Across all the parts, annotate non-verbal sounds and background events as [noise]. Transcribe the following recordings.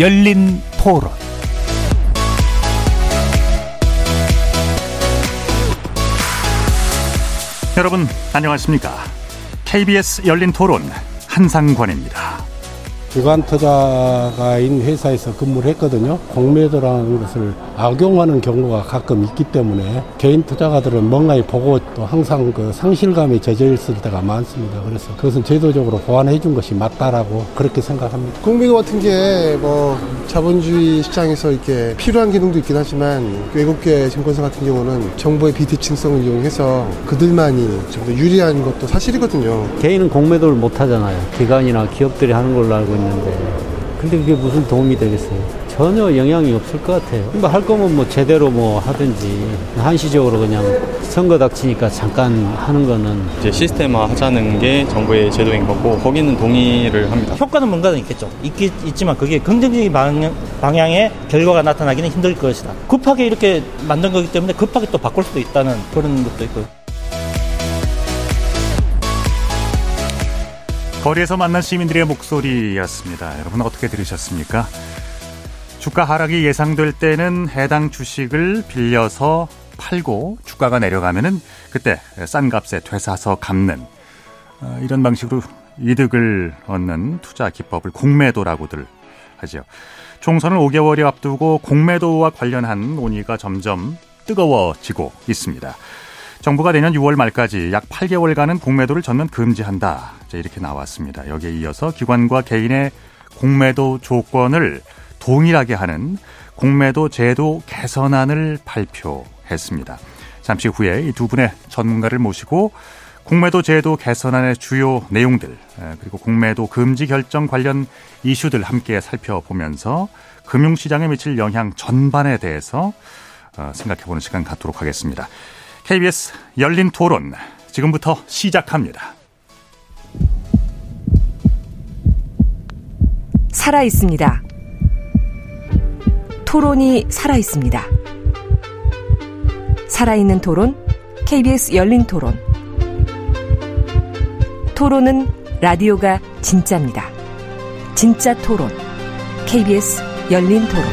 열린 토론 여러분 안녕하십니까? KBS 열린 토론 한상권입니다. 기관 투자가인 회사에서 근무를 했거든요. 공매도라는 것을 악용하는 경우가 가끔 있기 때문에 개인 투자가들은 뭔가에 보고 또 항상 그 상실감에 젖어 있을 때가 많습니다. 그래서 그것은 제도적으로 보완해 준 것이 맞다라고 그렇게 생각합니다. 공매도 같은 게 뭐 자본주의 시장에서 이렇게 필요한 기능도 있긴 하지만 외국계 증권사 같은 경우는 정보의 비대칭성을 이용해서 그들만이 좀 더 유리한 것도 사실이거든요. 개인은 공매도를 못 하잖아요. 기관이나 기업들이 하는 걸로 알고 있는데. 근데 그게 무슨 도움이 되겠어요? 전혀 영향이 없을 것 같아요. 뭐 할 거면 뭐 제대로 뭐 하든지 한시적으로 그냥 선거 닥치니까 잠깐 하는 거는 이제 시스템화 하자는 게 정부의 제도인 거고 거기는 동의를 합니다. 효과는 뭔가는 있겠죠. 있기, 있지만 그게 긍정적인 방향, 방향의 결과가 나타나기는 힘들 것이다. 급하게 이렇게 만든 거기 때문에 급하게 또 바꿀 수도 있다는 그런 것도 있고. 거리에서 만난 시민들의 목소리였습니다. 여러분 어떻게 들으셨습니까? 주가 하락이 예상될 때는 해당 주식을 빌려서 팔고 주가가 내려가면은 그때 싼 값에 되사서 갚는 어, 이런 방식으로 이득을 얻는 투자 기법을 공매도라고들 하죠. 총선을 5개월이 앞두고 공매도와 관련한 논의가 점점 뜨거워지고 있습니다. 정부가 내년 6월 말까지 약 8개월간은 공매도를 전면 금지한다. 이렇게 나왔습니다. 여기에 이어서 기관과 개인의 공매도 조건을 동일하게 하는 공매도 제도 개선안을 발표했습니다. 잠시 후에 이 두 분의 전문가를 모시고 공매도 제도 개선안의 주요 내용들 그리고 공매도 금지 결정 관련 이슈들 함께 살펴보면서 금융시장에 미칠 영향 전반에 대해서 어, 생각해보는 시간 갖도록 하겠습니다. KBS 열린 토론 지금부터 시작합니다. 살아 있습니다. 토론이 살아 있습니다. 살아있는 토론, KBS 열린 토론. 토론은 라디오가 진짜입니다. 진짜 토론, KBS 열린 토론.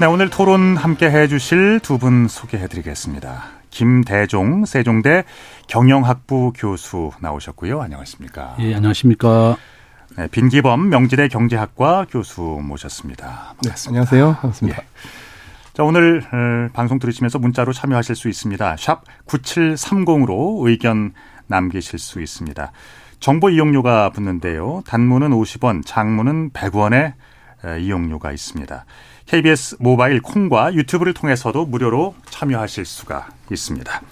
네, 오늘 토론 함께 해주실 두 분 소개해드리겠습니다. 김대종 세종대 경영학부 교수 나오셨고요. 안녕하십니까? 예, 안녕하십니까? 네, 빈기범 명지대 경제학과 교수 모셨습니다. 네, 안녕하세요. 반갑습니다. 예. 자, 오늘 어, 방송 들으시면서 문자로 참여하실 수 있습니다. 샵 9730으로 의견 남기실 수 있습니다. 정보 이용료가 붙는데요. 단문은 50원, 장문은 100원의 이용료가 있습니다. KBS 모바일 콩과 유튜브를 통해서도 무료로 참여하실 수가 있습니다.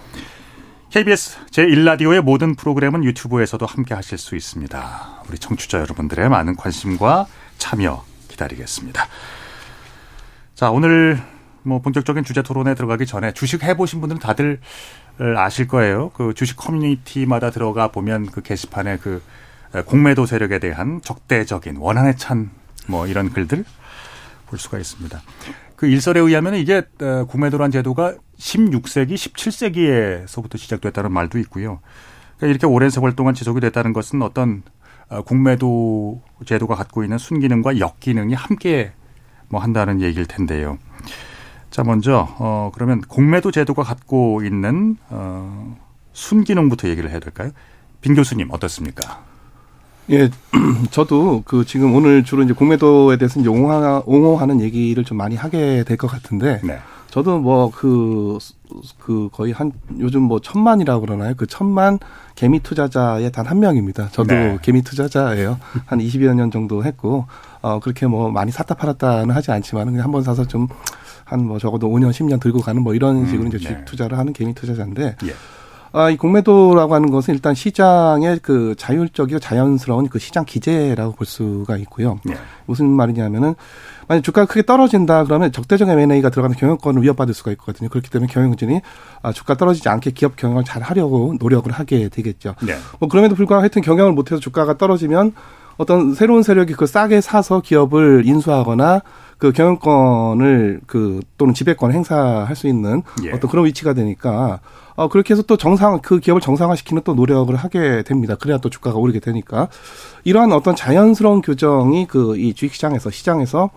KBS 제1라디오의 모든 프로그램은 유튜브에서도 함께 하실 수 있습니다. 우리 청취자 여러분들의 많은 관심과 참여 기다리겠습니다. 자, 오늘 뭐 본격적인 주제 토론에 들어가기 전에 주식 해보신 분들은 다들 아실 거예요. 그 주식 커뮤니티마다 들어가 보면 그 게시판에 그 공매도 세력에 대한 적대적인 원한에 찬 뭐 이런 글들 볼 수가 있습니다. 그 일설에 의하면 이게 공매도란 제도가 16세기, 17세기에서부터 시작됐다는 말도 있고요. 그러니까 이렇게 오랜 세월 동안 지속이 됐다는 것은 어떤 공매도 제도가 갖고 있는 순기능과 역기능이 함께 뭐 한다는 얘기일 텐데요. 자, 먼저 어 그러면 공매도 제도가 갖고 있는 어 순기능부터 얘기를 해야 될까요? 빈 교수님 어떻습니까? 예, [clears throat] 저도 그 지금 오늘 주로 이제 공매도에 대해서 이제 옹호, 옹호하는 얘기를 좀 많이 하게 될 것 같은데, 네. 저도 뭐 그, 그 거의 한 요즘 뭐 천만이라고 그러나요? 그 천만 개미 투자자의 단 한 명입니다. 저도 네. 개미 투자자예요. 한 20여 년 정도 했고, 어, 그렇게 뭐 많이 샀다 팔았다는 하지 않지만 그냥 한 번 사서 좀 한 뭐 적어도 5년, 10년 들고 가는 뭐 이런 식으로 음, 이제 주식 네. 투자를 하는 개미 투자자인데, 예. 아, 이 공매도라고 하는 것은 일단 시장의 그 자율적이고 자연스러운 그 시장 기제라고 볼 수가 있고요. 네. 무슨 말이냐면은 만약 주가가 크게 떨어진다 그러면 적대적 M&A가 들어가는 경영권을 위협받을 수가 있거든요. 그렇기 때문에 경영진이 아, 주가 떨어지지 않게 기업 경영을 잘 하려고 노력을 하게 되겠죠. 네. 뭐 그럼에도 불구하고 하여튼 경영을 못해서 주가가 떨어지면 어떤 새로운 세력이 그 싸게 사서 기업을 인수하거나 그 경영권을 그 또는 지배권 행사할 수 있는 예. 어떤 그런 위치가 되니까 어 그렇게 해서 또 정상 그 기업을 정상화시키는 또 노력을 하게 됩니다. 그래야 또 주가가 오르게 되니까 이러한 어떤 자연스러운 규정이 그 이 주식시장에서 시장에서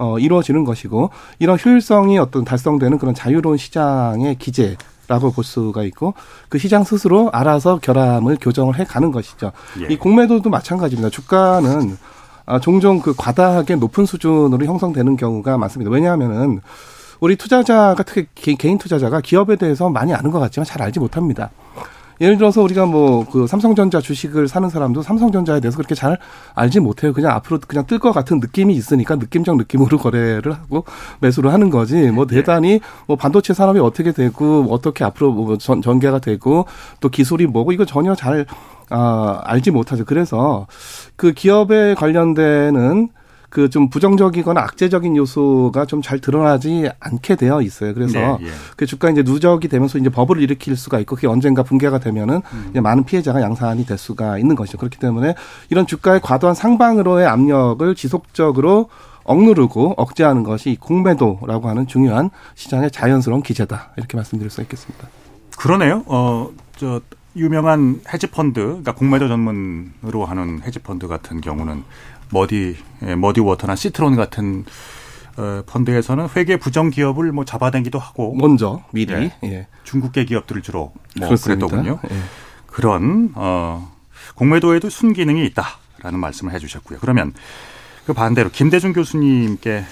어 이루어지는 것이고 이런 효율성이 어떤 달성되는 그런 자유로운 시장의 기재 라고 볼 수가 있고 그 시장 스스로 알아서 결함을 교정을 해 가는 것이죠. 예. 이 공매도도 마찬가지입니다. 주가는 아, 종종 그 과다하게 높은 수준으로 형성되는 경우가 많습니다. 왜냐하면은 우리 투자자가 특히 개인 투자자가 기업에 대해서 많이 아는 것 같지만 잘 알지 못합니다. 예를 들어서 우리가 뭐 그 삼성전자 주식을 사는 사람도 삼성전자에 대해서 그렇게 잘 알지 못해요. 그냥 앞으로 그냥 뜰 것 같은 느낌이 있으니까 느낌적 느낌으로 [laughs] 거래를 하고 매수를 하는 거지. 뭐 네. 대단히 뭐 반도체 산업이 어떻게 되고 어떻게 앞으로 뭐 전, 전개가 되고 또 기술이 뭐고 이거 전혀 잘 아, 알지 못하죠. 그래서 그 기업에 관련되는 그 좀 부정적이거나 악재적인 요소가 좀 잘 드러나지 않게 되어 있어요. 그래서 네, 예. 그 주가 이제 누적이 되면서 이제 버블을 일으킬 수가 있고 그게 언젠가 붕괴가 되면은 음. 많은 피해자가 양산이 될 수가 있는 것이죠. 그렇기 때문에 이런 주가의 과도한 상방으로의 압력을 지속적으로 억누르고 억제하는 것이 공매도라고 하는 중요한 시장의 자연스러운 기제다. 이렇게 말씀드릴 수 있겠습니다. 그러네요. 어, 저 유명한 헤지펀드, 그러니까 공매도 전문으로 하는 헤지펀드 같은 경우는 머디 예, 머디 워터나 시트론 같은 어, 펀드에서는 회계 부정 기업을 뭐 잡아당기도 하고 먼저 미리 예, 예. 중국계 기업들을 주로 뭐 그랬더군요. 예. 그런 어 공매도에도 순기능이 있다라는 말씀을 해주셨고요. 그러면 그 반대로 김대중 교수님께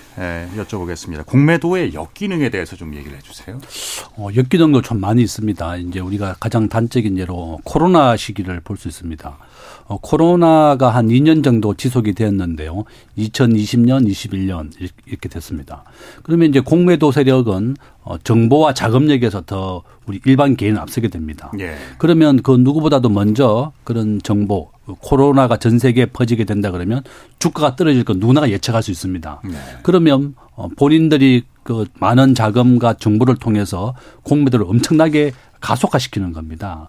여쭤보겠습니다. 공매도의 역기능에 대해서 좀 얘기를 해주세요. 어, 역기능도 좀 많이 있습니다. 이제 우리가 가장 단적인 예로 코로나 시기를 볼 수 있습니다. 어, 코로나가 한 2년 정도 지속이 되었는데요. 2020년, 21년 이렇게 됐습니다. 그러면 이제 공매도 세력은 어, 정보와 자금력에서 더 우리 일반 개인을 앞서게 됩니다. 예. 그러면 그 누구보다도 먼저 그런 정보, 코로나가 전 세계에 퍼지게 된다 그러면 주가가 떨어질 건 누구나 예측할 수 있습니다. 네. 그러면 어, 본인들이 그 많은 자금과 정보를 통해서 공매도를 엄청나게 가속화시키는 겁니다.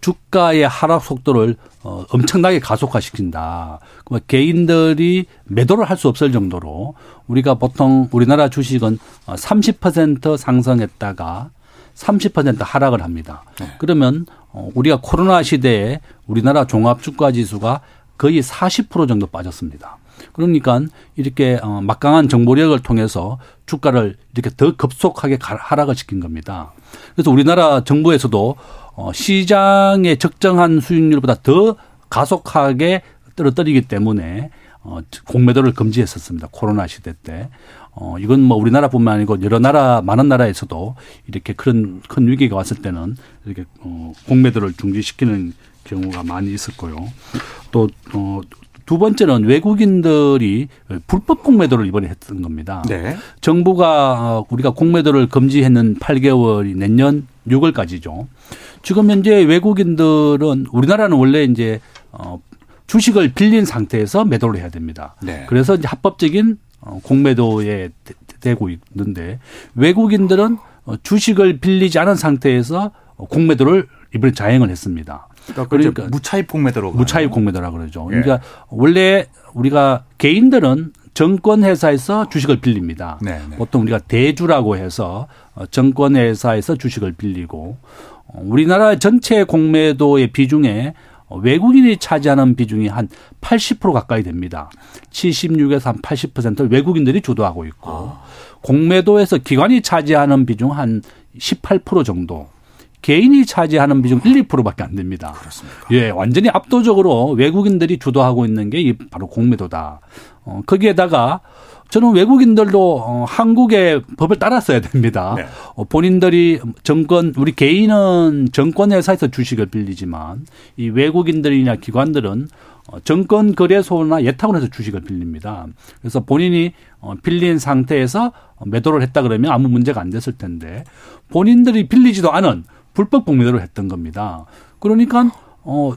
주가의 하락 속도를 어, 엄청나게 가속화시킨다. 그러면 개인들이 매도를 할 수 없을 정도로 우리가 보통 우리나라 주식은 30% 어, 상승했다가 30% 하락을 합니다. 네. 그러면 어, 우리가 코로나 시대에 우리나라 종합주가 지수가 거의 40% 정도 빠졌습니다. 그러니까 이렇게 어, 막강한 정보력을 통해서 주가를 이렇게 더 급속하게 하락을 시킨 겁니다. 그래서 우리나라 정부에서도 어, 시장의 적정한 수익률보다 더 가속하게 떨어뜨리기 때문에 어, 공매도를 금지했었습니다. 코로나 시대 때. 어, 이건 뭐 우리나라뿐만 아니고 여러 나라, 많은 나라에서도 이렇게 큰, 큰 위기가 왔을 때는 이렇게, 어, 공매도를 중지시키는 경우가 많이 있었고요. 또, 어, 두 번째는 외국인들이 불법 공매도를 이번에 했던 겁니다. 네. 정부가 어, 우리가 공매도를 금지했는 8개월이 내년 6월까지죠. 지금 현재 외국인들은 우리나라는 원래 이제 어 주식을 빌린 상태에서 매도를 해야 됩니다. 네. 그래서 이제 합법적인 어, 공매도에 되고 있는데 외국인들은 어, 주식을 빌리지 않은 상태에서 공매도를 이번에 자행을 했습니다. 그러니까, 그러니까 무차입 공매도로 무차입 공매도라 그러죠. 예. 그러니까 원래 우리가 개인들은 정권 회사에서 주식을 빌립니다. 네네. 네. 보통 우리가 대주라고 해서 어, 정권 회사에서 주식을 빌리고 우리나라 전체 공매도의 비중에 외국인이 차지하는 비중이 한 80% 가까이 됩니다. 76에서 한 80%를 외국인들이 주도하고 있고 아. 공매도에서 기관이 차지하는 비중 한 18% 정도. 개인이 차지하는 비중 1, 2%밖에 안 됩니다. 그렇습니까? 예, 완전히 압도적으로 외국인들이 주도하고 있는 게 바로 공매도다. 어, 거기에다가 저는 외국인들도 어, 한국의 법을 따랐어야 됩니다. 네. 어, 본인들이 정권 우리 개인은 정권 회사에서 주식을 빌리지만 이 외국인들이나 기관들은 어, 정권 거래소나 예탁원에서 주식을 빌립니다. 그래서 본인이 어, 빌린 상태에서 매도를 했다 그러면 아무 문제가 안 됐을 텐데 본인들이 빌리지도 않은 불법 공매도를 했던 겁니다. 그러니까 어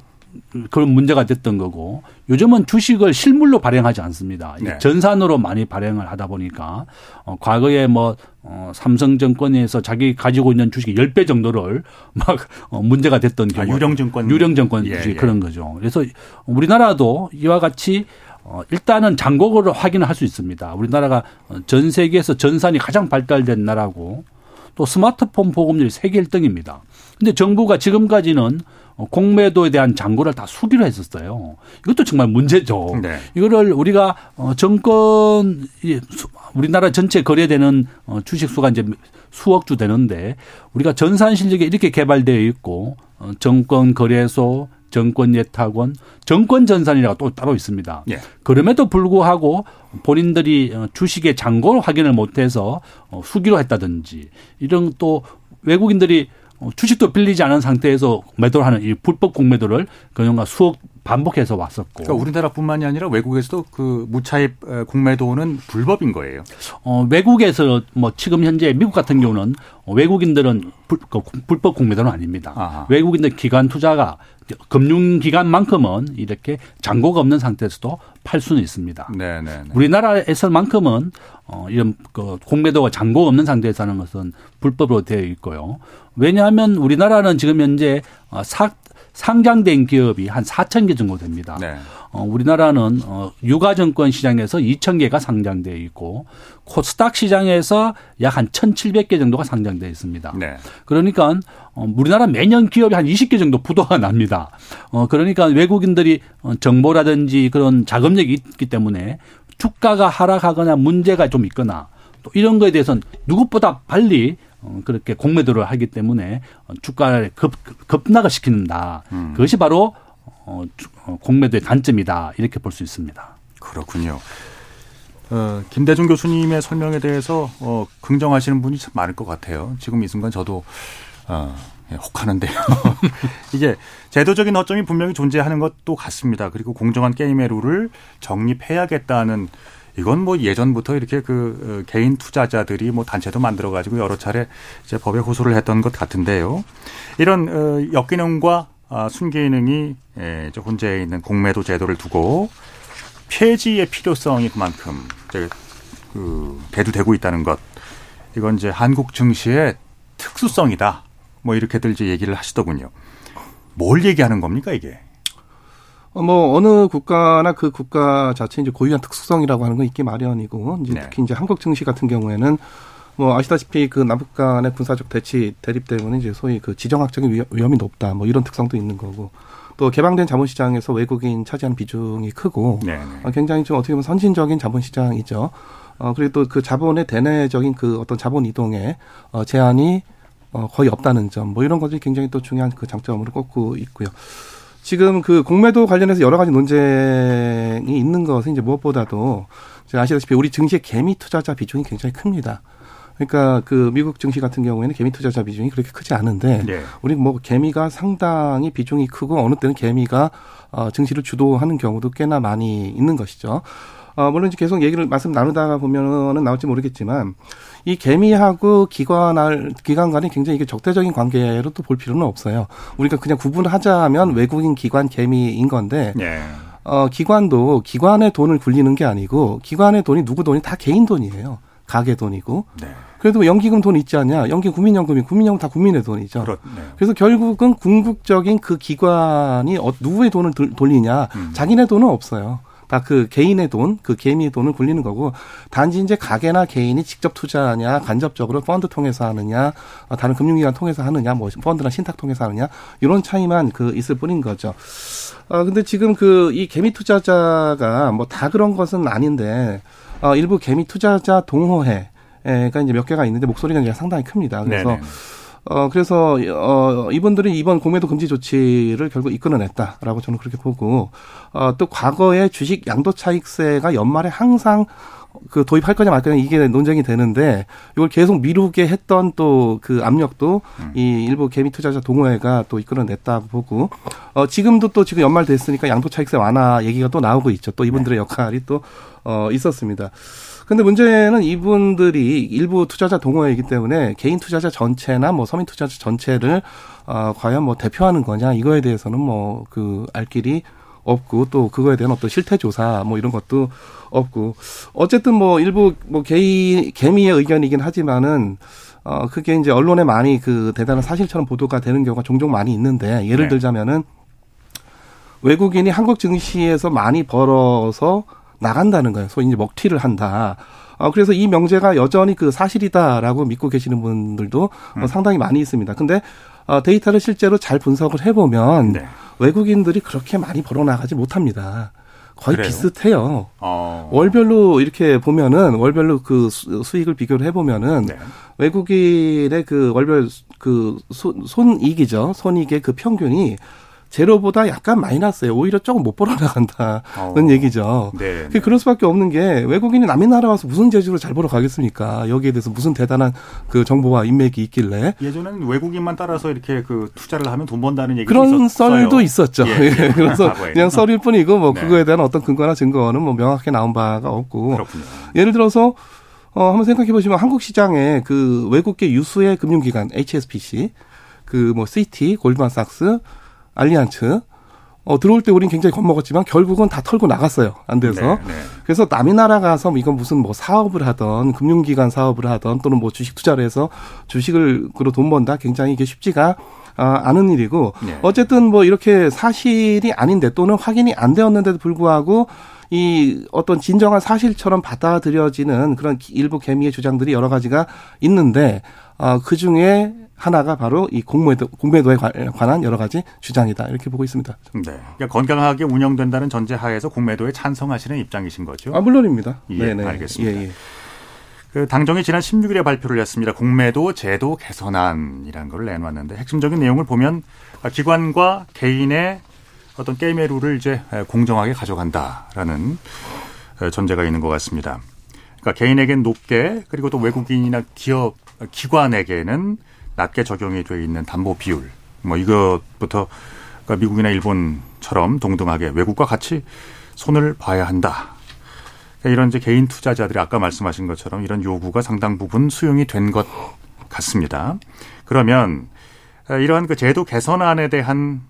그런 문제가 됐던 거고 요즘은 주식을 실물로 발행하지 않습니다. 네. 전산으로 많이 발행을 하다 보니까 어, 과거에 뭐 어, 삼성증권에서 자기 가지고 있는 주식의 10배 정도를 [laughs] 막 어, 문제가 됐던 아, 경우 유령증권 유령증권 예, 예. 그런 거죠. 그래서 우리나라도 이와 같이 어, 일단은 잔고를 확인을 할수 있습니다. 우리나라가 전 세계에서 전산이 가장 발달된 나라고 또 스마트폰 보급률이 세계 1등입니다. 근데 정부가 지금까지는 공매도에 대한 잔고를 다 수기로 했었어요. 이것도 정말 문제죠. 네. 이거를 우리가 어, 정권 우리나라 전체 거래되는 어, 주식 수가 이제 수억 주 되는데 우리가 전산 실력이 이렇게 개발되어 있고 어, 정권 거래소 정권 예탁원, 정권 전산이라고 또 따로 있습니다. 예. 그럼에도 불구하고 본인들이 주식의 잔고를 확인을 못해서 수기로 했다든지 이런 또 외국인들이 어, 주식도 빌리지 않은 상태에서 매도를 하는 이 불법 공매도를 그녀가 수억 반복해서 왔었고. 그러니까 우리나라뿐만이 아니라 외국에서도 그 무차입 공매도는 불법인 거예요. 어, 외국에서 뭐 지금 현재 미국 같은 경우는 외국인들은 불, 그 불법 공매도는 아닙니다. 아하. 외국인들 기관 투자가 금융기관만큼은 이렇게 잔고가 없는 상태에서도 팔 수는 있습니다. 네네. 네, 네. 우리나라에서만큼은 어, 이런 그 공매도가 잔고가 없는 상태에서 하는 것은 불법으로 되어 있고요. 왜냐하면 우리나라는 지금 현재 어, 사, 상장된 기업이 한 4천 개 정도 됩니다. 네. 어, 우리나라는 어, 유가증권 시장에서 2천 개가 상장되어 있고 코스닥 시장에서 약 한 1,700개 정도가 상장되어 있습니다. 네. 그러니까 어, 우리나라 매년 기업이 한 20개 정도 부도가 납니다. 어, 그러니까 외국인들이 어, 정보라든지 그런 자금력이 있기 때문에 주가가 하락하거나 문제가 좀 있거나 또 이런 거에 대해서는 누구보다 빨리 어, 그렇게 공매도를 하기 때문에 주가를 급, 급락을 시키는다. 음. 그것이 바로 어, 어, 공매도의 단점이다. 이렇게 볼 수 있습니다. 그렇군요. 어, 김대중 교수님의 설명에 대해서 어, 긍정하시는 분이 참 많을 것 같아요. 지금 이 순간 저도 어, 예, 혹하는데요. [laughs] 이게 제도적인 허점이 분명히 존재하는 것도 같습니다. 그리고 공정한 게임의 룰을 정립해야겠다는 이건 뭐 예전부터 이렇게 그 어, 개인 투자자들이 뭐 단체도 만들어 가지고 여러 차례 이제 법에 호소를 했던 것 같은데요. 이런 어, 역기능과 아, 순기능이 예, 혼재해 있는 공매도 제도를 두고 폐지의 필요성이 그만큼 이제 그 대두되고 있다는 것. 이건 이제 한국 증시의 특수성이다. 뭐 이렇게들 이제 얘기를 하시더군요. 뭘 얘기하는 겁니까 이게? 어, 뭐 어느 국가나 그 국가 자체 이제 고유한 특수성이라고 하는 건 있기 마련이고 이제 네. 특히 이제 한국 증시 같은 경우에는 뭐 아시다시피 그 남북 간의 군사적 대치 대립 때문에 이제 소위 그 지정학적인 위험이 높다 뭐 이런 특성도 있는 거고 또 개방된 자본시장에서 외국인 차지하는 비중이 크고 네, 네. 어, 굉장히 좀 어떻게 보면 선진적인 자본시장이죠. 어 그리고 또 그 자본의 대내적인 그 어떤 자본 이동에 어 제한이 어 거의 없다는 점 뭐 이런 것들이 굉장히 또 중요한 그 장점으로 꼽고 있고요. 지금 그 공매도 관련해서 여러 가지 논쟁이 있는 것은 이제 무엇보다도 아시다시피 우리 증시의 개미 투자자 비중이 굉장히 큽니다. 그러니까 그 미국 증시 같은 경우에는 개미 투자자 비중이 그렇게 크지 않은데 네. 우리 뭐 개미가 상당히 비중이 크고 어느 때는 개미가 어 증시를 주도하는 경우도 꽤나 많이 있는 것이죠. 어 물론 이제 계속 얘기를 말씀 나누다가 보면은 나올지 모르겠지만 이 개미하고 기관할 기관 간에 굉장히 이게 적대적인 관계로 또 볼 필요는 없어요. 우리가 그냥 구분하자면 외국인 기관 개미인 건데 네. 어 기관도 기관의 돈을 굴리는 게 아니고 기관의 돈이 누구 돈이 다 개인 돈이에요. 가계 돈이고. 네. 그래도 뭐 연기금 돈 있지 않냐? 연기 국민연금이 국민연금 다 국민의 돈이죠. 그렇, 네. 그래서 결국은 궁극적인 그 기관이 어, 누구의 돈을 돌리냐? 음. 자기네 돈은 없어요. 다그 개인의 돈, 그 개미의 돈을 굴리는 거고 단지 이제 가게나 개인이 직접 투자하냐, 간접적으로 펀드 통해서 하느냐, 어, 다른 금융기관 통해서 하느냐, 뭐 펀드나 신탁 통해서 하느냐 이런 차이만 그 있을 뿐인 거죠. 어 근데 지금 그 이 개미 투자자가 뭐 다 그런 것은 아닌데 어 일부 개미 투자자 동호회 가 이제 몇 개가 있는데 목소리가 이제 상당히 큽니다. 그래서 네네. 어, 그래서, 어, 이분들이 이번 공매도 금지 조치를 결국 이끌어냈다라고 저는 그렇게 보고, 어, 또 과거에 주식 양도 차익세가 연말에 항상 그 도입할 거냐 말 거냐 이게 논쟁이 되는데 이걸 계속 미루게 했던 또 그 압력도 음. 이 일부 개미 투자자 동호회가 또 이끌어냈다고 보고 어 지금도 또 지금 연말 됐으니까 양도 차익세 완화 얘기가 또 나오고 있죠. 또 이분들의 네. 역할이 또 어 있었습니다. 근데 문제는 이분들이 일부 투자자 동호회이기 때문에 개인 투자자 전체나 뭐 서민 투자자 전체를 어, 과연 뭐 대표하는 거냐 이거에 대해서는 뭐 그 알 길이 없고 또 그거에 대한 어떤 실태 조사 뭐 이런 것도 없고 어쨌든 뭐 일부 뭐 개인 개미의 의견이긴 하지만은 어 그게 이제 언론에 많이 그 대단한 사실처럼 보도가 되는 경우가 종종 많이 있는데 예를 네. 들자면은 외국인이 한국 증시에서 많이 벌어서 나간다는 거예요. 소위 이제 먹튀를 한다. 어, 그래서 이 명제가 여전히 그 사실이다라고 믿고 계시는 분들도 음. 상당히 많이 있습니다. 근데 어, 데이터를 실제로 잘 분석을 해보면 네. 외국인들이 그렇게 많이 벌어나가지 못합니다. 거의 그래요? 비슷해요. 어. 월별로 이렇게 보면은 월별로 그 수익을 비교를 해보면은 네. 외국인의 그 월별 그 손익이죠. 손익의 그 평균이 제로보다 약간 마이너스예요. 오히려 조금 못 벌어 나간다는 어. 얘기죠. 네, 네. 그럴 수밖에 없는 게 외국인이 남의 나라 와서 무슨 재주로 잘 벌어가겠습니까? 여기에 대해서 무슨 대단한 그 정보와 인맥이 있길래 예전에는 외국인만 따라서 이렇게 그 투자를 하면 돈 번다는 얘기 그런 있었어요. 썰도 있었죠. 예, 예. [laughs] 그래서 그냥 썰일 뿐이고 뭐 네. 그거에 대한 어떤 근거나 증거는 뭐 명확하게 나온 바가 없고 그렇군요. 예를 들어서 어 한번 생각해 보시면 한국 시장에 그 외국계 유수의 금융기관 HSBC 그 뭐 시티, 골드만삭스 알리안츠 어, 들어올 때 우린 굉장히 겁먹었지만 결국은 다 털고 나갔어요. 안 돼서. 네, 네. 그래서 남의 나라 가서 뭐 이건 무슨 뭐 사업을 하던 금융기관 사업을 하던 또는 뭐 주식 투자를 해서 주식을 그로 돈 번다 굉장히 이게 쉽지가 아, 않은 일이고 네. 어쨌든 뭐 이렇게 사실이 아닌데 또는 확인이 안 되었는데도 불구하고 이 어떤 진정한 사실처럼 받아들여지는 그런 일부 개미의 주장들이 여러 가지가 있는데 어, 그 중에 하나가 바로 이 공매도 공매도에 관한 여러 가지 주장이다 이렇게 보고 있습니다. 네, 그러니까 건강하게 운영된다는 전제 하에서 공매도에 찬성하시는 입장이신 거죠? 아 물론입니다. 예, 네네. 알겠습니다. 예, 예. 그 당정이 지난 16일에 발표를 했습니다. 공매도 제도 개선안이라는 걸 내놨는데 핵심적인 내용을 보면 기관과 개인의 어떤 게임의 룰을 이제 공정하게 가져간다라는 전제가 있는 것 같습니다. 그러니까 개인에겐 높게 그리고 또 외국인이나 기업 기관에게는 낮게 적용이 돼 있는 담보 비율 뭐 이것부터 그러니까 미국이나 일본처럼 동등하게 외국과 같이 손을 봐야 한다. 그러니까 이런 이제 개인 투자자들이 아까 말씀하신 것처럼 이런 요구가 상당 부분 수용이 된 것 같습니다. 그러면 이러한 그 제도 개선안에 대한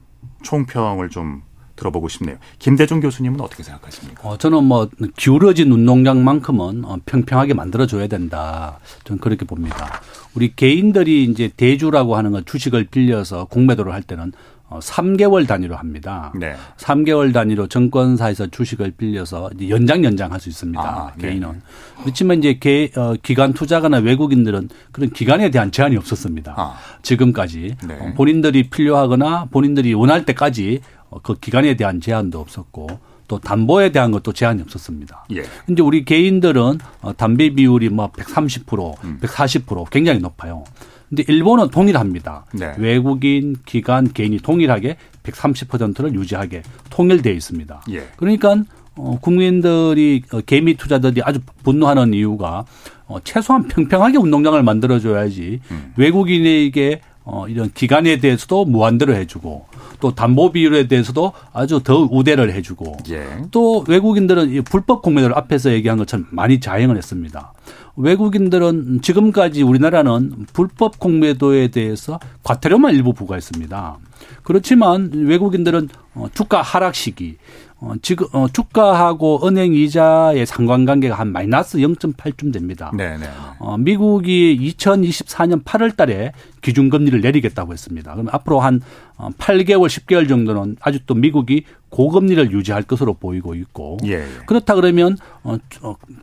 총평을 좀 들어보고 싶네요. 김대중 교수님은 어떻게 생각하십니까? 어, 저는 뭐 기울어진 운동장만큼은 어, 평평하게 만들어줘야 된다. 저는 그렇게 봅니다. 우리 개인들이 이제 대주라고 하는 건 주식을 빌려서 공매도를 할 때는 어, 3개월 단위로 합니다. 네. 3개월 단위로 정권사에서 주식을 빌려서 연장 연장할 수 있습니다. 아, 네. 개인은. 네. 그렇지만 이제 개, 어, 기관 투자가나 외국인들은 그런 기간에 대한 제한이 없었습니다. 아. 지금까지 네. 어, 본인들이 필요하거나 본인들이 원할 때까지 어, 그 기간에 대한 제한도 없었고 또 담보에 대한 것도 제한이 없었습니다. 예. 근데 우리 개인들은 어, 담배 비율이 뭐 130%, 음. 140% 굉장히 높아요. 근데 일본은 동일합니다. 네. 외국인, 기관, 개인이 동일하게 130%를 유지하게 통일되어 있습니다. 예. 그러니까 어, 국민들이 어, 개미 투자들이 아주 분노하는 이유가 어, 최소한 평평하게 운동장을 만들어줘야지 음. 외국인에게 어, 이런 기간에 대해서도 무한대로 해주고 또 담보 비율에 대해서도 아주 더 우대를 해주고 예. 또 외국인들은 이 불법 공매도를 앞에서 얘기한 것처럼 많이 자행을 했습니다. 외국인들은 지금까지 우리나라는 불법 공매도에 대해서 과태료만 일부 부과했습니다. 그렇지만 외국인들은 어, 주가 하락 시기 어, 지금 어, 주가하고 은행 이자의 상관관계가 한 마이너스 0.8쯤 됩니다. 네, 네, 네. 어, 미국이 2024년 8월 달에 기준금리를 내리겠다고 했습니다. 그럼 앞으로 한 8개월, 어, 10개월 정도는 아직도 미국이 고금리를 유지할 것으로 보이고 있고 예, 예. 그렇다 그러면 어,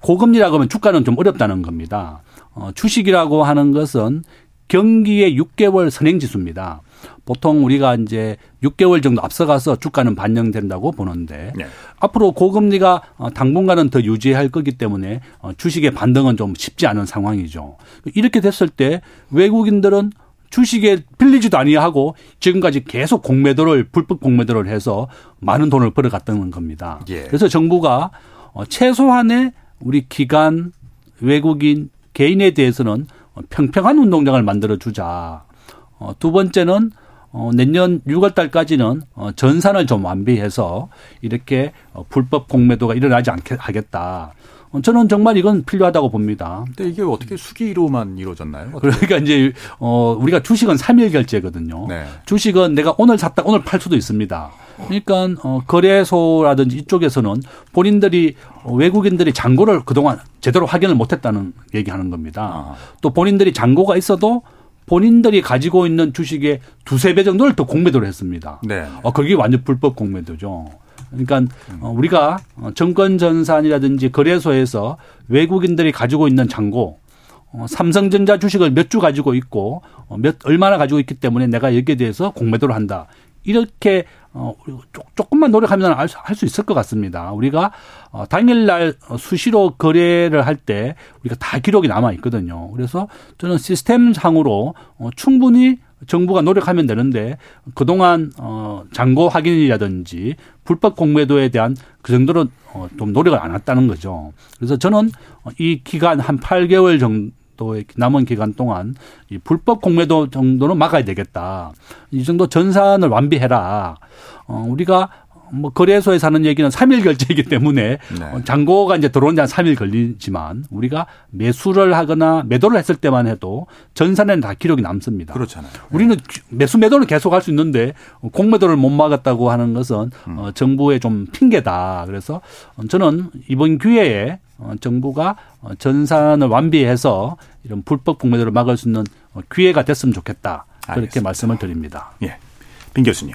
고금리라고 하면 주가는 좀 어렵다는 겁니다. 어, 주식이라고 하는 것은 경기의 6개월 선행지수입니다. 보통 우리가 이제 6개월 정도 앞서가서 주가는 반영된다고 보는데 네. 앞으로 고금리가 어, 당분간은 더 유지할 거기 때문에 어, 주식의 반등은 좀 쉽지 않은 상황이죠. 이렇게 됐을 때 외국인들은 주식에 빌리지도 아니하고 지금까지 계속 공매도를 불법 공매도를 해서 많은 돈을 벌어갔다는 겁니다. 예. 그래서 정부가 어, 최소한의 우리 기관 외국인 개인에 대해서는 평평한 운동장을 만들어 주자. 두 번째는 어, 내년 6월 달까지는 어, 전산을 좀 완비해서 이렇게 어, 불법 공매도가 일어나지 않게 하겠다. 어, 저는 정말 이건 필요하다고 봅니다. 근데 이게 어떻게 수기로만 이루어졌나요? 어떻게? 그러니까 이제 어 우리가 주식은 3일 결제거든요. 네. 주식은 내가 오늘 샀다 오늘 팔 수도 있습니다. 그러니까 어 거래소라든지 이쪽에서는 본인들이 어, 외국인들이 잔고를 그동안 제대로 확인을 못 했다는 얘기하는 겁니다. 아. 또 본인들이 잔고가 있어도 본인들이 가지고 있는 주식의 두세 배 정도를 더 공매도를 했습니다. 네. 어, 그게 완전 불법 공매도죠. 그러니까 어, 우리가 정권 전산이라든지 거래소에서 외국인들이 가지고 있는 장고 어, 삼성전자 주식을 몇 주 가지고 있고 어, 몇 얼마나 가지고 있기 때문에 내가 여기에 대해서 공매도를 한다. 이렇게 어 조금만 노력하면 할 수 있을 것 같습니다. 우리가 어 당일날 수시로 거래를 할 때 우리가 다 기록이 남아 있거든요. 그래서 저는 시스템상으로 어 충분히 정부가 노력하면 되는데 그동안 어 잔고 확인이라든지 불법 공매도에 대한 그 정도로 어좀 노력을 안 했다는 거죠. 그래서 저는 이 기간 한 8개월 정도 또 남은 기간 동안 이 불법 공매도 정도는 막아야 되겠다. 이 정도 전산을 완비해라. 어, 우리가 뭐 거래소에 사는 얘기는 3일 결제이기 때문에 네. 어, 잔고가 이제 들어온 지한 3일 걸리지만 우리가 매수를 하거나 매도를 했을 때만 해도 전산에는 다 기록이 남습니다. 그렇잖아요. 네. 우리는 매수 매도를 계속 할 수 있는데 공매도를 못 막았다고 하는 것은 음. 어, 정부의 좀 핑계다. 그래서 저는 이번 기회에 어, 정부가 어, 전산을 완비해서 이런 불법 공매도를 막을 수 있는 어, 기회가 됐으면 좋겠다. 그렇게 알겠습니다. 말씀을 드립니다. 예. 빈 교수님.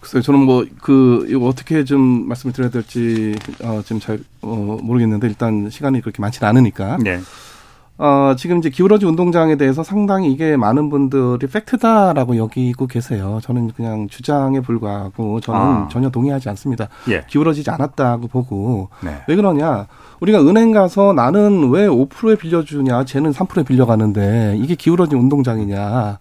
글쎄요, 저는 뭐, 그, 이거 어떻게 좀 말씀을 드려야 될지, 어, 지금 잘, 어, 모르겠는데, 일단 시간이 그렇게 많지는 않으니까. 네. 어, 지금 이제 기울어진 운동장에 대해서 상당히 이게 많은 분들이 팩트다라고 여기고 계세요. 저는 그냥 주장에 불과하고 저는 아. 전혀 동의하지 않습니다. 예. 기울어지지 않았다고 보고 네. 왜 그러냐? 우리가 은행 가서 나는 왜 5%에 빌려주냐? 쟤는 3%에 빌려가는데 이게 기울어진 운동장이냐?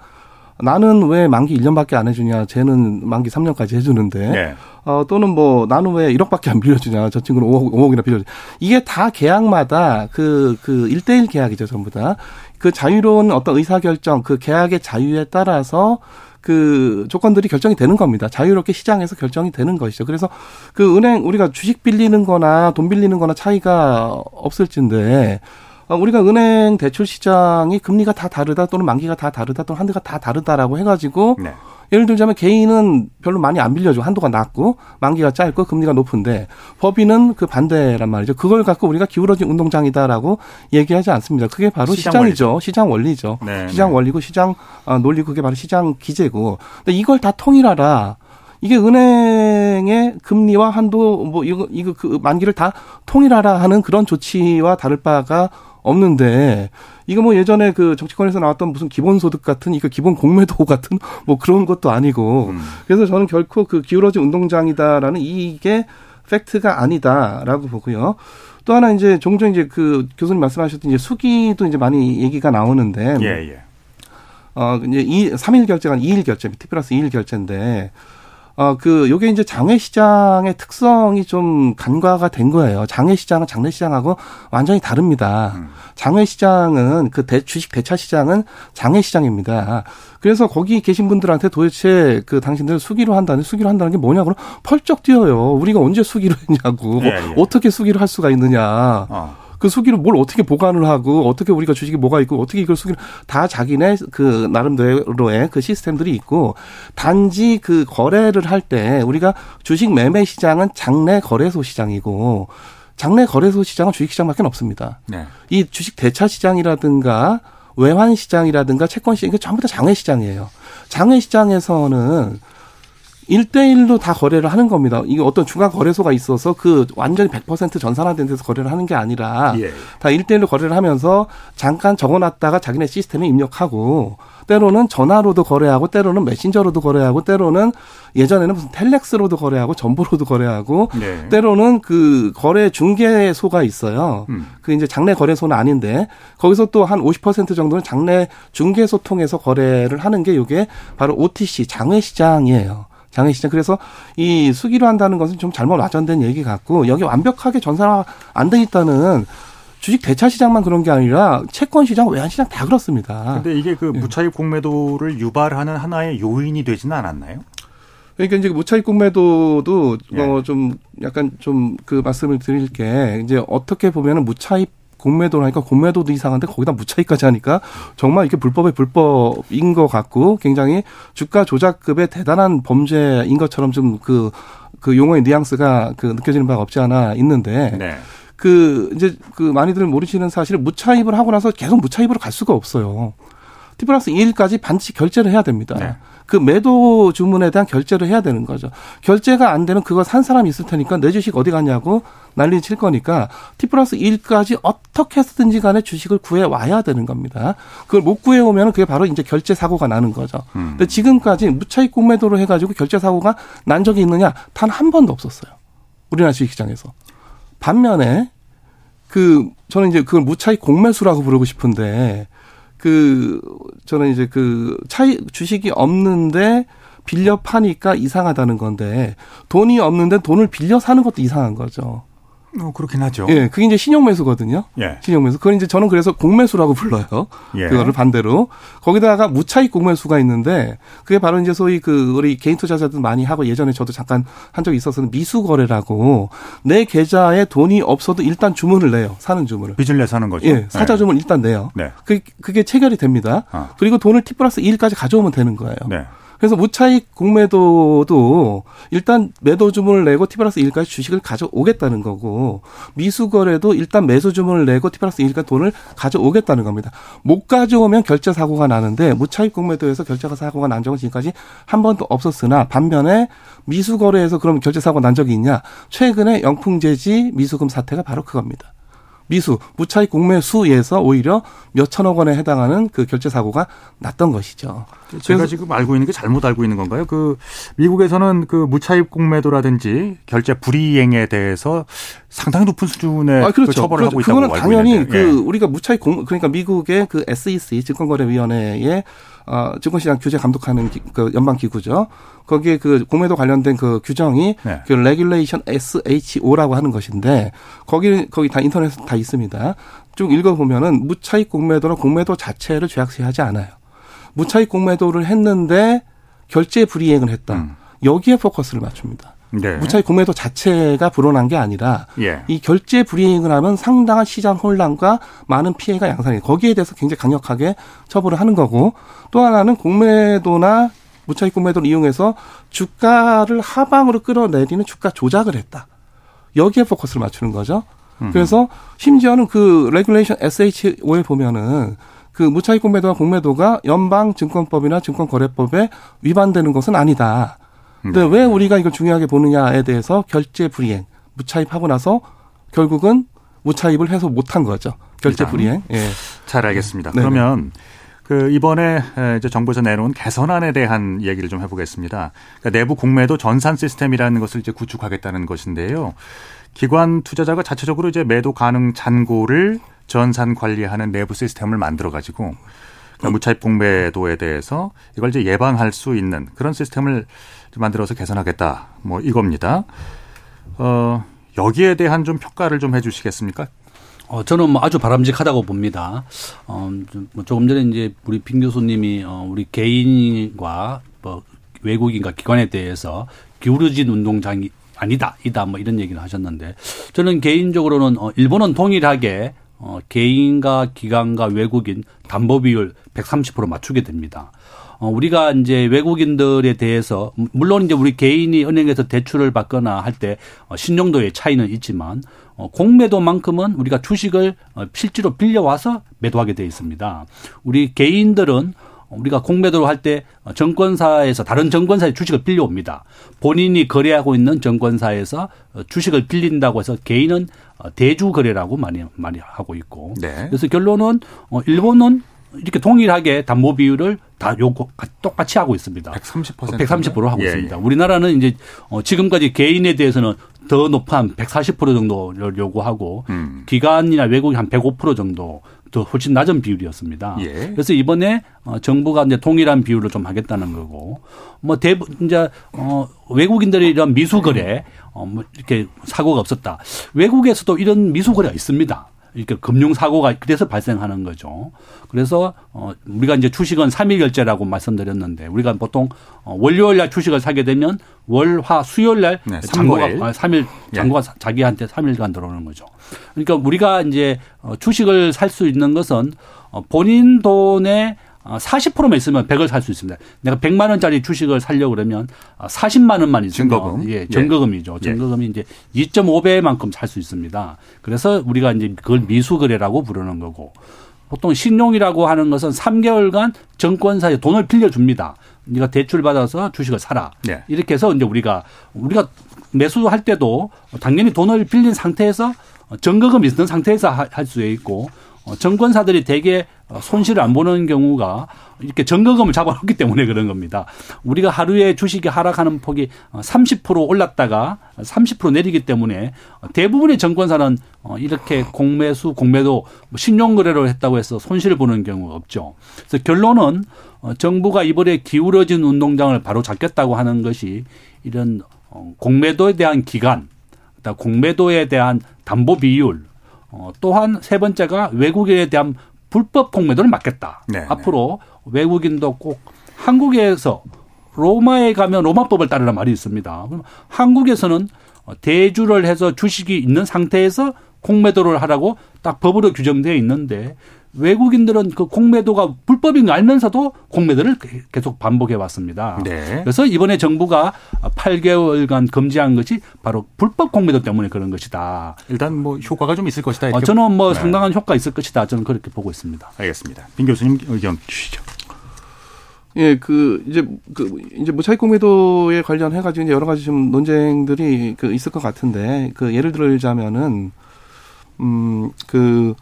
나는 왜 만기 1년밖에 안 해주냐, 쟤는 만기 3년까지 해주는데, 네. 어, 또는 뭐, 나는 왜 1억밖에 안 빌려주냐, 저 친구는 5억, 5억이나 빌려주냐. 이게 다 계약마다 그, 그 1대1 계약이죠, 전부 다. 그 자유로운 어떤 의사결정, 그 계약의 자유에 따라서 그 조건들이 결정이 되는 겁니다. 자유롭게 시장에서 결정이 되는 것이죠. 그래서 그 은행, 우리가 주식 빌리는 거나 돈 빌리는 거나 차이가 없을진데, 어, 우리가 은행 대출 시장이 금리가 다 다르다 또는 만기가 다 다르다 또는 한도가 다 다르다라고 해가지고 네. 예를 들자면 개인은 별로 많이 안 빌려줘 한도가 낮고 만기가 짧고 금리가 높은데 법인은 그 반대란 말이죠. 그걸 갖고 우리가 기울어진 운동장이다라고 얘기하지 않습니다. 그게 바로 시장. 원리죠. 시장 원리죠. 네, 시장 네. 원리고 시장 어, 논리 그게 바로 시장 기재고. 근데 이걸 다 통일하라. 이게 은행의 금리와 한도 뭐 이거 이거 그 만기를 다 통일하라 하는 그런 조치와 다를 바가 없는데 이거 뭐 예전에 그 정치권에서 나왔던 무슨 기본소득 같은 이거 기본 공매도 [laughs] 같은 뭐 그런 것도 아니고 음. 그래서 저는 결코 그 기울어진 운동장이다라는 이게 팩트가 아니다라고 보고요. 또 하나 이제 종종 이제 그 교수님 말씀하셨던 이제 수기도 이제 많이 얘기가 나오는데 예, 예. 어 이제 이 3일 결제가 2일 결제, T 플러스 2일 결제인데 어, 그, 요게 이제 장외시장의 특성이 좀 간과가 된 거예요. 장외시장은 장내시장하고 완전히 다릅니다. 음. 장외시장은 그 대, 주식 대차시장은 장외시장입니다. 그래서 거기 계신 분들한테 도대체 그 당신들 수기로 한다는, 수기로 한다는 게 뭐냐고 펄쩍 뛰어요. 우리가 언제 수기로 했냐고. 예, 예. 어떻게 수기를 할 수가 있느냐. 어. 그 수기를 뭘 어떻게 보관을 하고 어떻게 우리가 주식이 뭐가 있고 어떻게 이걸 수기를 다 자기네 그 나름대로의 그 시스템들이 있고 단지 그 거래를 할 때 우리가 주식 매매 시장은 장내 거래소 시장이고 장내 거래소 시장은 주식 시장밖에 없습니다. 네. 이 주식 대차 시장이라든가 외환 시장이라든가 채권 시장 이게 전부 다 장외 시장이에요. 장외 시장에서는 1대1로 다 거래를 하는 겁니다. 이게 어떤 중간 거래소가 있어서 그 완전히 100% 전산화된 데서 거래를 하는 게 아니라 예. 다 1대1로 거래를 하면서 잠깐 적어놨다가 자기네 시스템에 입력하고 때로는 전화로도 거래하고 때로는 메신저로도 거래하고 때로는 예전에는 무슨 텔렉스로도 거래하고 전보로도 거래하고 네. 때로는 그 거래 중개소가 있어요. 음. 그 이제 장내 거래소는 아닌데 거기서 또 한 50% 정도는 장내 중개소 통해서 거래를 하는 게 이게 바로 OTC 장외 시장이에요. 장외시장. 그래서 이 수기로 한다는 것은 좀 잘못 와전된 얘기 같고 여기 완벽하게 전산화 안 돼 있다는 주식 대차 시장만 그런 게 아니라 채권 시장, 외환 시장 다 그렇습니다. 근데 이게 그 예. 무차익 공매도를 유발하는 하나의 요인이 되지는 않았나요? 그러니까 이제 무차익 공매도도 예. 어좀 약간 좀 그 말씀을 드릴 게 이제 어떻게 보면은 무차익 공매도라니까 공매도도 이상한데 거기다 무차익까지 하니까 정말 이게 불법의 불법인 것 같고 굉장히 주가 조작급의 대단한 범죄인 것처럼 좀 그 그 용어의 뉘앙스가 그 느껴지는 바가 없지 않아 있는데 네. 그 이제 그 많이들 모르시는 사실 무차입을 하고 나서 계속 무차입으로 갈 수가 없어요. T 플러스 2일까지 반드시 결제를 해야 됩니다. 네. 그 매도 주문에 대한 결제를 해야 되는 거죠. 결제가 안 되면 그거 산 사람이 있을 테니까 내 주식 어디 갔냐고 난리 칠 거니까 T 플러스 1까지 어떻게 해서든지 간에 주식을 구해 와야 되는 겁니다. 그걸 못 구해 오면 그게 바로 이제 결제 사고가 나는 거죠. 음. 근데 지금까지 무차익 공매도를 해가지고 결제 사고가 난 적이 있느냐? 단 한 번도 없었어요. 우리나라 주식시장에서. 반면에 그 저는 이제 그걸 무차익 공매수라고 부르고 싶은데 그 저는 이제 그 차이 주식이 없는데 빌려 파니까 이상하다는 건데 돈이 없는데 돈을 빌려 사는 것도 이상한 거죠. 어, 그렇긴 하죠. 예, 그게 이제 신용 매수거든요. 예. 신용 매수. 그건 이제 저는 그래서 공매수라고 불러요. 예. 그거를 반대로. 거기다가 무차익 공매수가 있는데 그게 바로 이제 소위 그 우리 개인 투자자들 많이 하고 예전에 저도 잠깐 한 적이 있어서는 미수 거래라고 내 계좌에 돈이 없어도 일단 주문을 내요. 사는 주문을. 빚을 내 사는 거죠. 예, 사자 네. 주문 일단 내요. 네. 그게, 그게 체결이 됩니다. 아. 그리고 돈을 T 플러스 1까지 가져오면 되는 거예요. 네. 그래서 무차익 공매도도 일단 매도 주문을 내고 T 플러스 1까지 주식을 가져오겠다는 거고 미수거래도 일단 매수 주문을 내고 T 플러스 1까지 돈을 가져오겠다는 겁니다. 못 가져오면 결제 사고가 나는데 무차익 공매도에서 결제 사고가 난 적은 지금까지 한 번도 없었으나 반면에 미수거래에서 그럼 결제 사고가 난 적이 있냐? 최근에 영풍재지 미수금 사태가 바로 그겁니다. 미수, 무차익 공매 수에서 오히려 몇 천억 원에 해당하는 그 결제 사고가 났던 것이죠. 제가 지금 알고 있는 게 잘못 알고 있는 건가요? 그 미국에서는 그 무차익 공매도라든지 결제 불이행에 대해서 상당히 높은 수준의 아, 그렇죠. 그 처벌을 하고 있다고 그거는 당연히 그 예. 우리가 무차입 공 그러니까 미국의 그 SEC 증권거래위원회의 어, 증권시장 규제 감독하는 기, 그 연방 기구죠. 거기에 그 공매도 관련된 그 규정이 네. 그 Regulation SHO라고 하는 것인데 거기 거기 다 인터넷에 다 있습니다. 쭉 읽어 보면은 무차입 공매도는 공매도 자체를 죄악시하지 않아요. 무차입 공매도를 했는데 결제 불이행을 했다. 음. 여기에 포커스를 맞춥니다. 네. 무차입 공매도 자체가 불법이란 게 아니라 예. 이 결제 불이행을 하면 상당한 시장 혼란과 많은 피해가 양산이 거기에 대해서 굉장히 강력하게 처벌을 하는 거고 또 하나는 공매도나 무차입 공매도를 이용해서 주가를 하방으로 끌어내리는 주가 조작을 했다. 여기에 포커스를 맞추는 거죠. 그래서 심지어는 그 Regulation SHO에 보면은 그 무차입 공매도와 공매도가 연방 증권법이나 증권거래법에 위반되는 것은 아니다. 근데 네. 왜 우리가 이걸 중요하게 보느냐에 대해서 결제 불이행 무차입하고 나서 결국은 무차입을 해서 못한 거죠. 결제 불이행. 예. 잘 알겠습니다. 네 그러면 그 이번에 이제 정부에서 내놓은 개선안에 대한 얘기를 좀 해보겠습니다. 그러니까 내부 공매도 전산 시스템이라는 것을 이제 구축하겠다는 것인데요. 기관 투자자가 자체적으로 이제 매도 가능 잔고를 전산 관리하는 내부 시스템을 만들어 가지고 그러니까 무차입 공매도에 대해서 이걸 이제 예방할 수 있는 그런 시스템을 만들어서 개선하겠다. 뭐 이겁니다. 어, 여기에 대한 좀 평가를 좀 해주시겠습니까? 어, 저는 뭐 아주 바람직하다고 봅니다. 어, 뭐 조금 전에 이제 우리 빈 교수님이 어, 우리 개인과 뭐 외국인과 기관에 대해서 기울어진 운동장이 아니다, 이다, 뭐 이런 얘기를 하셨는데 저는 개인적으로는 어, 일본은 동일하게 어, 개인과 기관과 외국인 담보 비율 130% 맞추게 됩니다. 어, 우리가 이제 외국인들에 대해서 물론 이제 우리 개인이 은행에서 대출을 받거나 할때 어, 신용도의 차이는 있지만 어, 공매도만큼은 우리가 주식을 어, 실제로 빌려와서 매도하게 돼 있습니다. 우리 개인들은 우리가 공매도를 할 때 정권사에서 다른 정권사의 주식을 빌려옵니다. 본인이 거래하고 있는 정권사에서 주식을 빌린다고 해서 개인은 대주 거래라고 많이 많이 하고 있고. 네. 그래서 결론은 일본은 이렇게 동일하게 담보 비율을 다 요거 똑같이 하고 있습니다. 130% 130% 하고 예, 있습니다. 예. 우리나라는 이제 어 지금까지 개인에 대해서는 더 높은 140% 정도를 요구하고 음. 기관이나 외국이 한 105% 정도 더 훨씬 낮은 비율이었습니다. 예. 그래서 이번에 어 정부가 이제 동일한 비율로 좀 하겠다는 거고 뭐 대부 이제 어 외국인들이 이런 미수 거래 어뭐 이렇게 사고가 없었다. 외국에서도 이런 미수 거래가 있습니다. 이렇게 금융 사고가 그래서 발생하는 거죠. 그래서 어 우리가 이제 주식은 3일 결제라고 말씀드렸는데 우리가 보통 어 월요일 날 주식을 사게 되면 월, 화, 수요일 날 네, 잔고가 3일 잔고가 예. 자기한테 3일간 들어오는 거죠. 그러니까 우리가 이제 어 주식을 살 수 있는 것은 어 본인 돈에 40%만 어, 있으면 100을 살 수 있습니다. 내가 100만 원짜리 주식을 살려고 그러면 40만 어, 원만 있으면 증거금. 예, 증거금이죠. 예. 증거금이 이제 2.5배만큼 살 수 있습니다. 그래서 우리가 이제 그걸 미수 거래라고 부르는 거고 보통 신용이라고 하는 것은 3개월간 정권사에 돈을 빌려줍니다. 네가 대출 받아서 주식을 사라. 네. 이렇게 해서 이제 우리가 우리가 매수할 때도 당연히 돈을 빌린 상태에서 정거금이 있는 상태에서 할 수 있고 어, 정권사들이 대개 손실을 안 보는 경우가 이렇게 정거금을 잡아놓기 [laughs] 때문에 그런 겁니다. 우리가 하루에 주식이 하락하는 폭이 30% 올랐다가 30% 내리기 때문에 대부분의 정권사는 이렇게 공매수, 공매도 뭐 신용거래를 했다고 해서 손실을 보는 경우가 없죠. 그래서 결론은 정부가 이번에 기울어진 운동장을 바로 잡겠다고 하는 것이 이런 어, 공매도에 대한 기간, 공매도에 대한 담보 비율, 어, 또한 세 번째가 외국인에 대한 불법 공매도를 막겠다. 네, 네. 앞으로 외국인도 꼭 한국에서 로마에 가면 로마법을 따르라 말이 있습니다. 그럼 한국에서는 대주를 해서 주식이 있는 상태에서 공매도를 하라고 딱 법으로 규정되어 있는데 외국인들은 그 공매도가 불법인 거 알면서도 공매도를 계속 반복해 왔습니다. 네. 그래서 이번에 정부가 8개월간 금지한 것이 바로 불법 공매도 때문에 그런 것이다. 일단 뭐 효과가 좀 있을 것이다. 어, 저는 뭐 네. 상당한 효과 있을 것이다. 저는 그렇게 보고 있습니다. 알겠습니다. 빈 교수님 의견 주시죠. 예, 그 이제 그 이제 무차익 공매도에 관련해 가지고 이제 여러 가지 좀 논쟁들이 그 있을 것 같은데 그 예를 들자면은 음 그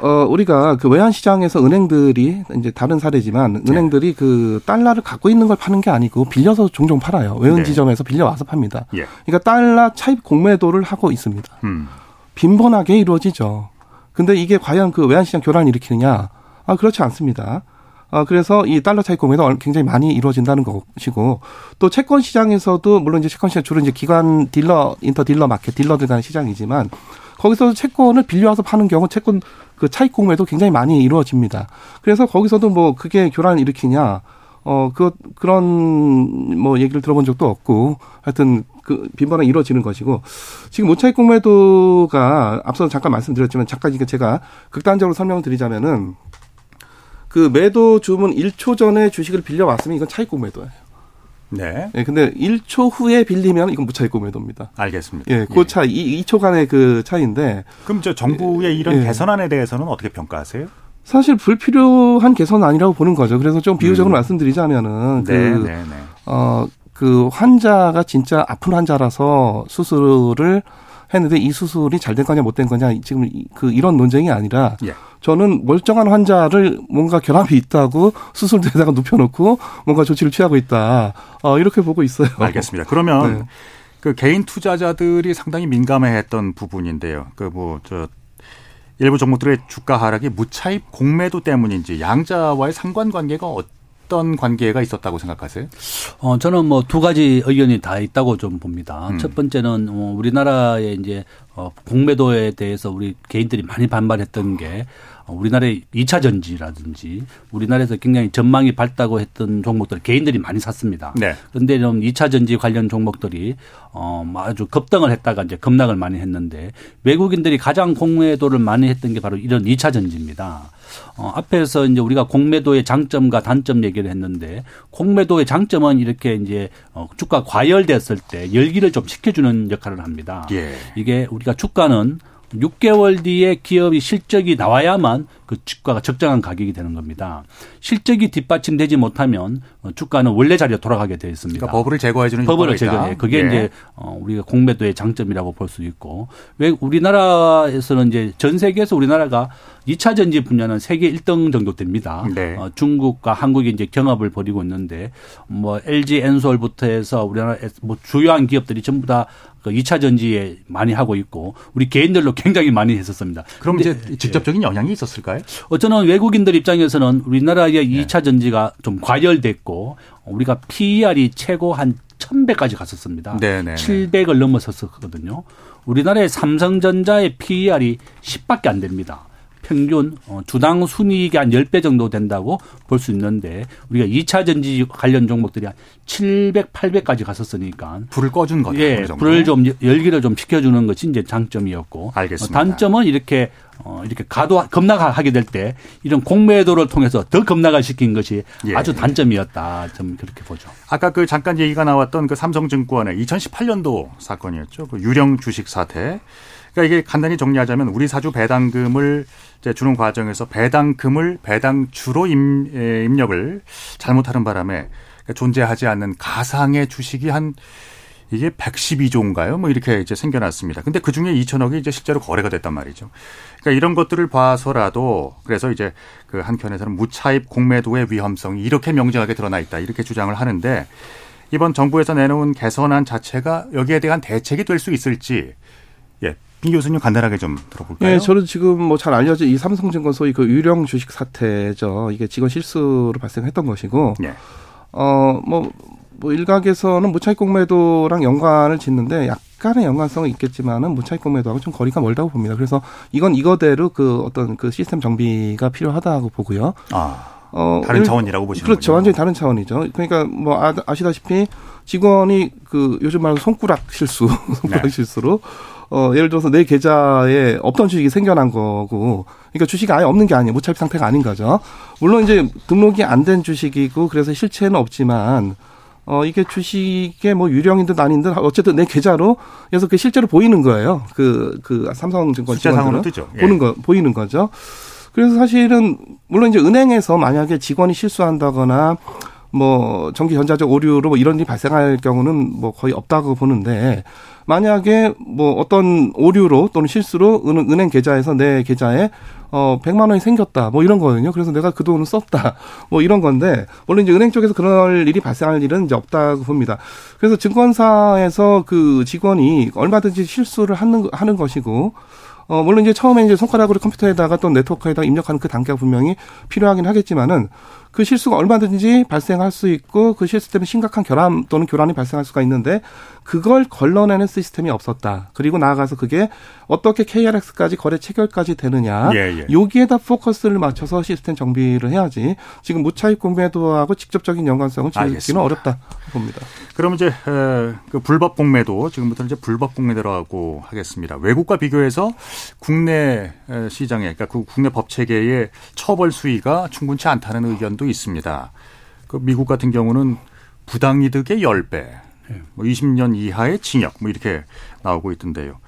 어, 우리가 그 외환 시장에서 은행들이 이제 다른 사례지만 은행들이 네. 그 달러를 갖고 있는 걸 파는 게 아니고 빌려서 종종 팔아요. 외환 네. 지점에서 빌려 와서 팝니다. 예. 그러니까 달러 차입 공매도를 하고 있습니다. 음. 빈번하게 이루어지죠. 근데 이게 과연 그 외환 시장 교란을 일으키느냐? 아, 그렇지 않습니다. 아, 그래서 이 달러 차익 공매도 굉장히 많이 이루어진다는 것이고 또 채권 시장에서도 물론 이제 채권 시장 주로 이제 기관 딜러 인터 딜러 마켓 딜러들 간의 시장이지만 거기서 채권을 빌려와서 파는 경우 채권 그 차익 공매도 굉장히 많이 이루어집니다. 그래서 거기서도 뭐 그게 교란을 일으키냐 어, 그, 그런, 뭐, 얘기를 들어본 적도 없고, 하여튼, 그, 빈번하게 이루어지는 것이고, 지금 무차익 공매도가 앞서 잠깐 말씀드렸지만, 잠깐 제가 극단적으로 설명을 드리자면은, 그 매도 주문 1초 전에 주식을 빌려왔으면 이건 차익 공매도예요. 네. 예, 근데 1초 후에 빌리면 이건 무차익 공매도입니다. 알겠습니다. 예, 그 차, 이 2초 간의 그 차이인데. 그럼 저 정부의 이런 예. 개선안에 대해서는 어떻게 평가하세요? 사실 불필요한 개선은 아니라고 보는 거죠. 그래서 좀 비유적으로 음. 말씀드리자면은 네, 그, 네, 네. 어, 그 환자가 진짜 아픈 환자라서 수술을 했는데 이 수술이 잘 된 거냐 못 된 거냐 지금 그 이런 논쟁이 아니라 예. 저는 멀쩡한 환자를 뭔가 결함이 있다고 수술대에다가 눕혀놓고 뭔가 조치를 취하고 있다 어, 이렇게 보고 있어요. 알겠습니다. 그러면 네. 그 개인 투자자들이 상당히 민감해했던 부분인데요. 그 뭐 저 일부 종목들의 주가 하락이 무차입 공매도 때문인지 양자와의 상관관계가 어떤 어떤 관계가 있었다고 생각하세요? 어, 저는 뭐 두 가지 의견이 다 있다고 좀 봅니다. 음. 첫 번째는 어, 우리나라의 이제 어, 공매도에 대해서 우리 개인들이 많이 반발했던 게 어, 우리나라의 2차 전지라든지 우리나라에서 굉장히 전망이 밝다고 했던 종목들 개인들이 많이 샀습니다. 네. 그런데 좀 2차 전지 관련 종목들이 어뭐 아주 급등을 했다가 이제 급락을 많이 했는데 외국인들이 가장 공매도를 많이 했던 게 바로 이런 2차 전지입니다. 어, 앞에서 이제 우리가 공매도의 장점과 단점 얘기를 했는데 공매도의 장점은 이렇게 이제 어, 주가 과열됐을 때 열기를 좀 식혀주는 역할을 합니다. 예. 이게 우리가 주가는 6개월 뒤에 기업이 실적이 나와야만 그 주가가 적정한 가격이 되는 겁니다. 실적이 뒷받침되지 못하면 주가는 원래 자리에 돌아가게 되어 있습니다. 그러니까 버블을 제거해 주는 버블을 제거해. 그게 예. 이제 어 우리가 공매도의 장점이라고 볼 수 있고 왜 우리나라에서는 이제 전 세계에서 우리나라가 2차 전지 분야는 세계 1등 정도 됩니다. 네. 어, 중국과 한국이 이제 경합을 벌이고 있는데 뭐 LG 엔솔부터 해서 우리나라 뭐 주요한 기업들이 전부 다 그 2차 전지에 많이 하고 있고 우리 개인들로 [laughs] 굉장히 많이 했었습니다. 그럼 이제 직접적인 영향이 있었을까요? 어, 저는 외국인들 입장에서는 우리나라의 네. 2차 전지가 좀 과열됐고 우리가 PER이 최고 한 1000배까지 갔었습니다. 네네. 700을 넘어섰었거든요. 우리나라의 삼성전자의 PER이 10밖에 안 됩니다. 평균 어, 주당 순이익이 한 10배 정도 된다고 볼 수 있는데 우리가 2차 전지 관련 종목들이 한 700, 800까지 갔었으니까 불을 꺼준 거죠. 예, 불을 좀 열기를 좀 식혀주는 것이 이제 장점이었고 알겠습니다. 단점은 이렇게 어, 이렇게 가도 급락하게 될 때 이런 공매도를 통해서 더 급락을 시킨 것이 예. 아주 단점이었다. 좀 그렇게 보죠. 아까 그 잠깐 얘기가 나왔던 그 삼성증권의 2018년도 사건이었죠. 그 유령 주식 사태. 그러니까 이게 간단히 정리하자면 우리 사주 배당금을 이제 주는 과정에서 배당금을 배당주로 임, 입력을 잘못하는 바람에 존재하지 않는 가상의 주식이 한 이게 112조인가요? 뭐 이렇게 이제 생겨났습니다. 근데 그 중에 2천억이 이제 실제로 거래가 됐단 말이죠. 그러니까 이런 것들을 봐서라도 그래서 이제 그 한켠에서는 무차입 공매도의 위험성이 이렇게 명징하게 드러나 있다. 이렇게 주장을 하는데 이번 정부에서 내놓은 개선안 자체가 여기에 대한 대책이 될 수 있을지 예. 빈 교수님 간단하게 좀 들어볼까요? 네, 저는 지금 뭐 잘 알려진 이 삼성증권 소위 그 유령 주식 사태죠. 이게 직원 실수로 발생했던 것이고, 예. 어뭐 뭐 일각에서는 무차익 공매도랑 연관을 짓는데 약간의 연관성은 있겠지만은 무차익 공매도하고 좀 거리가 멀다고 봅니다. 그래서 이건 이거대로 그 어떤 그 시스템 정비가 필요하다고 보고요. 아. 어, 다른 차원이라고 보시는 그렇죠. 거죠? 완전히 다른 차원이죠. 그러니까 뭐 아, 아시다시피 직원이 그 요즘 말하는 손가락 실수, [laughs] 손가락 네. 실수로 어, 예를 들어서 내 계좌에 없던 주식이 생겨난 거고, 그러니까 주식이 아예 없는 게 아니에요. 무차입 상태가 아닌 거죠. 물론 이제 등록이 안 된 주식이고, 그래서 실체는 없지만, 어, 이게 주식의 뭐 유령인 듯 아닌 듯 어쨌든 내 계좌로 그래서 그 실제로 보이는 거예요. 그, 그 삼성증권 직원들은 뜨죠. 예. 보는 거, 보이는 거죠. 그래서 사실은 물론 이제 은행에서 만약에 직원이 실수한다거나 뭐 전기 전자적 오류로 뭐 이런 일이 발생할 경우는 뭐 거의 없다고 보는데 만약에 뭐 어떤 오류로 또는 실수로 은행 계좌에서 내 계좌에 어 100만 원이 생겼다. 뭐 이런 거거든요. 그래서 내가 그 돈을 썼다. 뭐 이런 건데 물론 이제 은행 쪽에서 그럴 일이 발생할 일은 이제 없다고 봅니다. 그래서 증권사에서 그 직원이 얼마든지 실수를 하는 하는 것이고 어, 물론 이제 처음에 이제 손가락으로 컴퓨터에다가 또 네트워크에다가 입력하는 그 단계가 분명히 필요하긴 하겠지만은 그 실수가 얼마든지 발생할 수 있고 그 실수 때문에 심각한 결함 또는 교란이 발생할 수가 있는데 그걸 걸러내는 시스템이 없었다. 그리고 나아가서 그게 어떻게 KRX까지 거래 체결까지 되느냐. 예, 예. 여기에다 포커스를 맞춰서 시스템 정비를 해야지. 지금 무차입 공매도하고 직접적인 연관성을 지기는 어렵다 봅니다. 그럼 이제 그 불법 공매도 지금부터 이제 불법 공매도라고 하겠습니다. 외국과 비교해서 국내 시장에 그러니까 그 국내 법 체계의 처벌 수위가 충분치 않다는 의견도 있습니다. 그 미국 같은 경우는 부당이득의 10배, 뭐 20년 이하의 징역 뭐 이렇게 나오고 있던데요.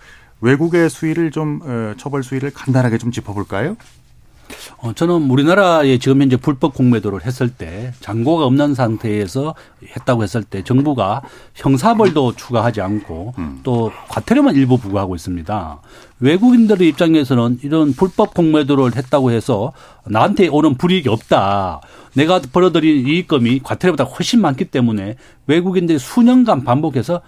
외국의 수위를 좀 처벌 수위를 간단하게 좀 짚어볼까요? 어, 저는 우리나라에 지금 현재 불법 공매도를 했을 때 잔고가 없는 상태에서 했다고 했을 때 정부가 형사벌도 추가하지 않고 음. 또 과태료만 일부 부과하고 있습니다. 외국인들의 입장에서는 이런 불법 공매도를 했다고 해서 나한테 오는 불이익이 없다. 내가 벌어들인 이익금이 과태료보다 훨씬 많기 때문에 외국인들이 수년간 반복해서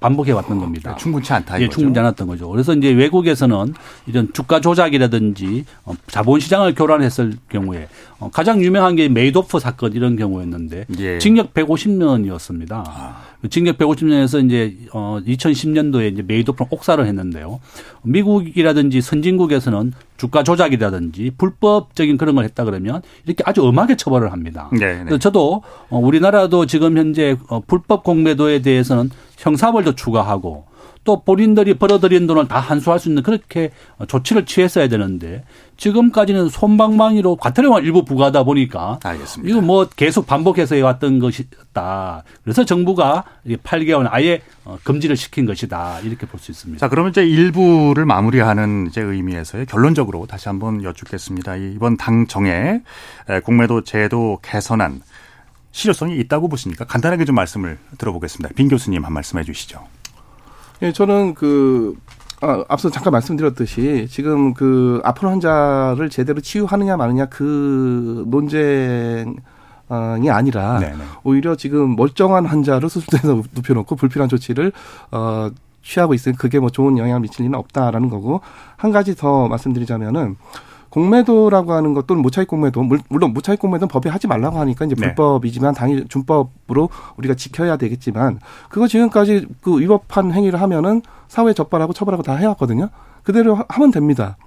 반복해 왔던 겁니다. 네, 충분치 않다. 예, 충분치 않았던 거죠. 그래서 이제 외국에서는 이런 주가 조작이라든지 어, 자본시장을 교란했을 경우에 어, 가장 유명한 게 메이도프 사건 이런 경우였는데 예. 징역 150년이었습니다. 아. 징역 150년에서 이제 어 2010년도에 이제 메이도프는 옥사를 했는데요. 미국이라든지 선진국에서는 주가 조작이라든지 불법적인 그런 걸 했다 그러면 이렇게 아주 엄하게 처벌을 합니다. 네, 네. 저도 어, 우리나라도 지금 현재 어, 불법 공매도에 대해서는 형사벌도 추가하고 또 본인들이 벌어들인 돈을 다 환수할 수 있는 그렇게 조치를 취했어야 되는데 지금까지는 손방망이로 과태료만 일부 부과하다 보니까 알겠습니다. 이거 뭐 계속 반복해서 해왔던 것이다. 그래서 정부가 8개월 아예 어, 금지를 시킨 것이다. 이렇게 볼 수 있습니다. 자, 그러면 이제 일부를 마무리하는 이제 의미에서의 결론적으로 다시 한번 여쭙겠습니다. 이번 당정에 공매도 제도 개선안 실효성이 있다고 보십니까? 간단하게 좀 말씀을 들어보겠습니다. 빈 교수님 한 말씀 해주시죠. 예, 저는 그 아, 앞서 잠깐 말씀드렸듯이 지금 그 아픈 환자를 제대로 치유하느냐 마느냐 그 논쟁 이 아니라 네네. 오히려 지금 멀쩡한 환자를 수술대에서 눕혀놓고 불필요한 조치를 어 취하고 있으니 그게 뭐 좋은 영향을 미칠 리는 없다라는 거고 한 가지 더 말씀드리자면은 공매도라고 하는 것 또는 무차익 공매도 물론 무차익 공매도는 법에 하지 말라고 하니까 이제 네. 불법이지만 당일 준법으로 우리가 지켜야 되겠지만 그거 지금까지 그 위법한 행위를 하면은 사회 적발하고 처벌하고 다 해왔거든요. 그대로 하면 됩니다.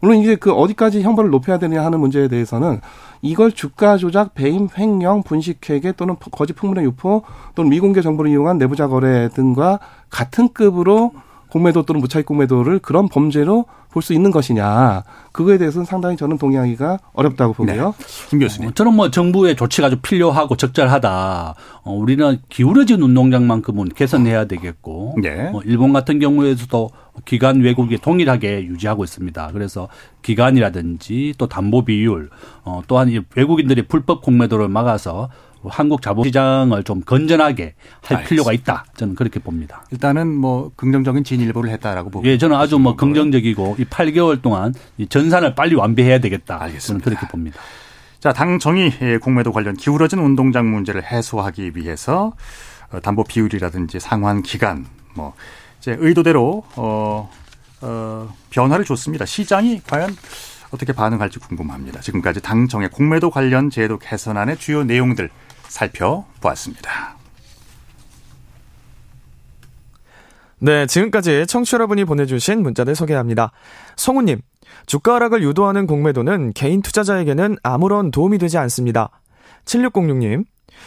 물론 이제 그 어디까지 형벌을 높여야 되냐 하는 문제에 대해서는 이걸 주가 조작, 배임, 횡령, 분식회계 또는 거짓 풍문의 유포 또는 미공개 정보를 이용한 내부자 거래 등과 같은 급으로 공매도 또는 무차익 공매도를 그런 범죄로 볼 수 있는 것이냐 그거에 대해서는 상당히 저는 동의하기가 어렵다고 보고요. 네. 김 교수님. 어, 저는 뭐 정부의 조치가 좀 필요하고 적절하다. 어, 우리는 기울어진 운동장만큼은 개선해야 되겠고, 네. 뭐 일본 같은 경우에서도 기간 왜곡이 동일하게 유지하고 있습니다. 그래서 기간이라든지 또 담보 비율, 어, 또한 외국인들이 불법 공매도를 막아서 한국 자본시장을 좀 건전하게 할 알겠습니다. 필요가 있다. 저는 그렇게 봅니다. 일단은 뭐 긍정적인 진일보를 했다라고 보고. 예, 저는 아주 뭐 긍정적이고 이 8개월 동안 이 전산을 빨리 완비해야 되겠다. 알겠습니다. 저는 그렇게 봅니다. 자, 당 정의 공매도 관련 기울어진 운동장 문제를 해소하기 위해서 어, 담보 비율이라든지 상환 기간 뭐 이제 의도대로 어, 어 변화를 줬습니다. 시장이 과연 어떻게 반응할지 궁금합니다. 지금까지 당정의 공매도 관련 제도 개선안의 주요 내용들 살펴보았습니다. 네, 지금까지 청취 여러분이 보내주신 문자들 소개합니다. 성우님, 주가 하락을 유도하는 공매도는 개인 투자자에게는 아무런 도움이 되지 않습니다. 7606님,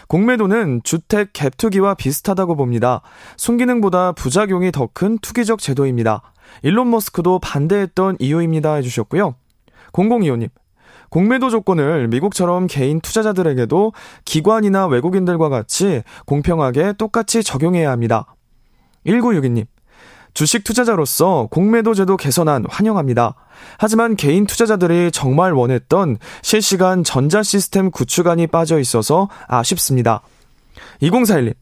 공매도는 주택 갭 투기와 비슷하다고 봅니다. 순기능보다 부작용이 더 큰 투기적 제도입니다. 일론 머스크도 반대했던 이유입니다 해주셨고요. 0025님, 공매도 조건을 미국처럼 개인 투자자들에게도 기관이나 외국인들과 같이 공평하게 똑같이 적용해야 합니다. 1962님, 주식 투자자로서 공매도 제도 개선안 환영합니다. 하지만 개인 투자자들이 정말 원했던 실시간 전자 시스템 구축안이 빠져 있어서 아쉽습니다. 2041님,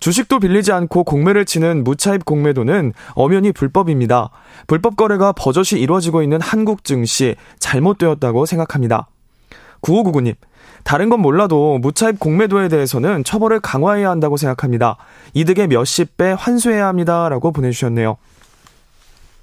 주식도 빌리지 않고 공매를 치는 무차입 공매도는 엄연히 불법입니다. 불법 거래가 버젓이 이루어지고 있는 한국 증시 잘못되었다고 생각합니다. 9599님, 다른 건 몰라도 무차입 공매도에 대해서는 처벌을 강화해야 한다고 생각합니다. 이득의 몇십 배 환수해야 합니다. 라고 보내주셨네요.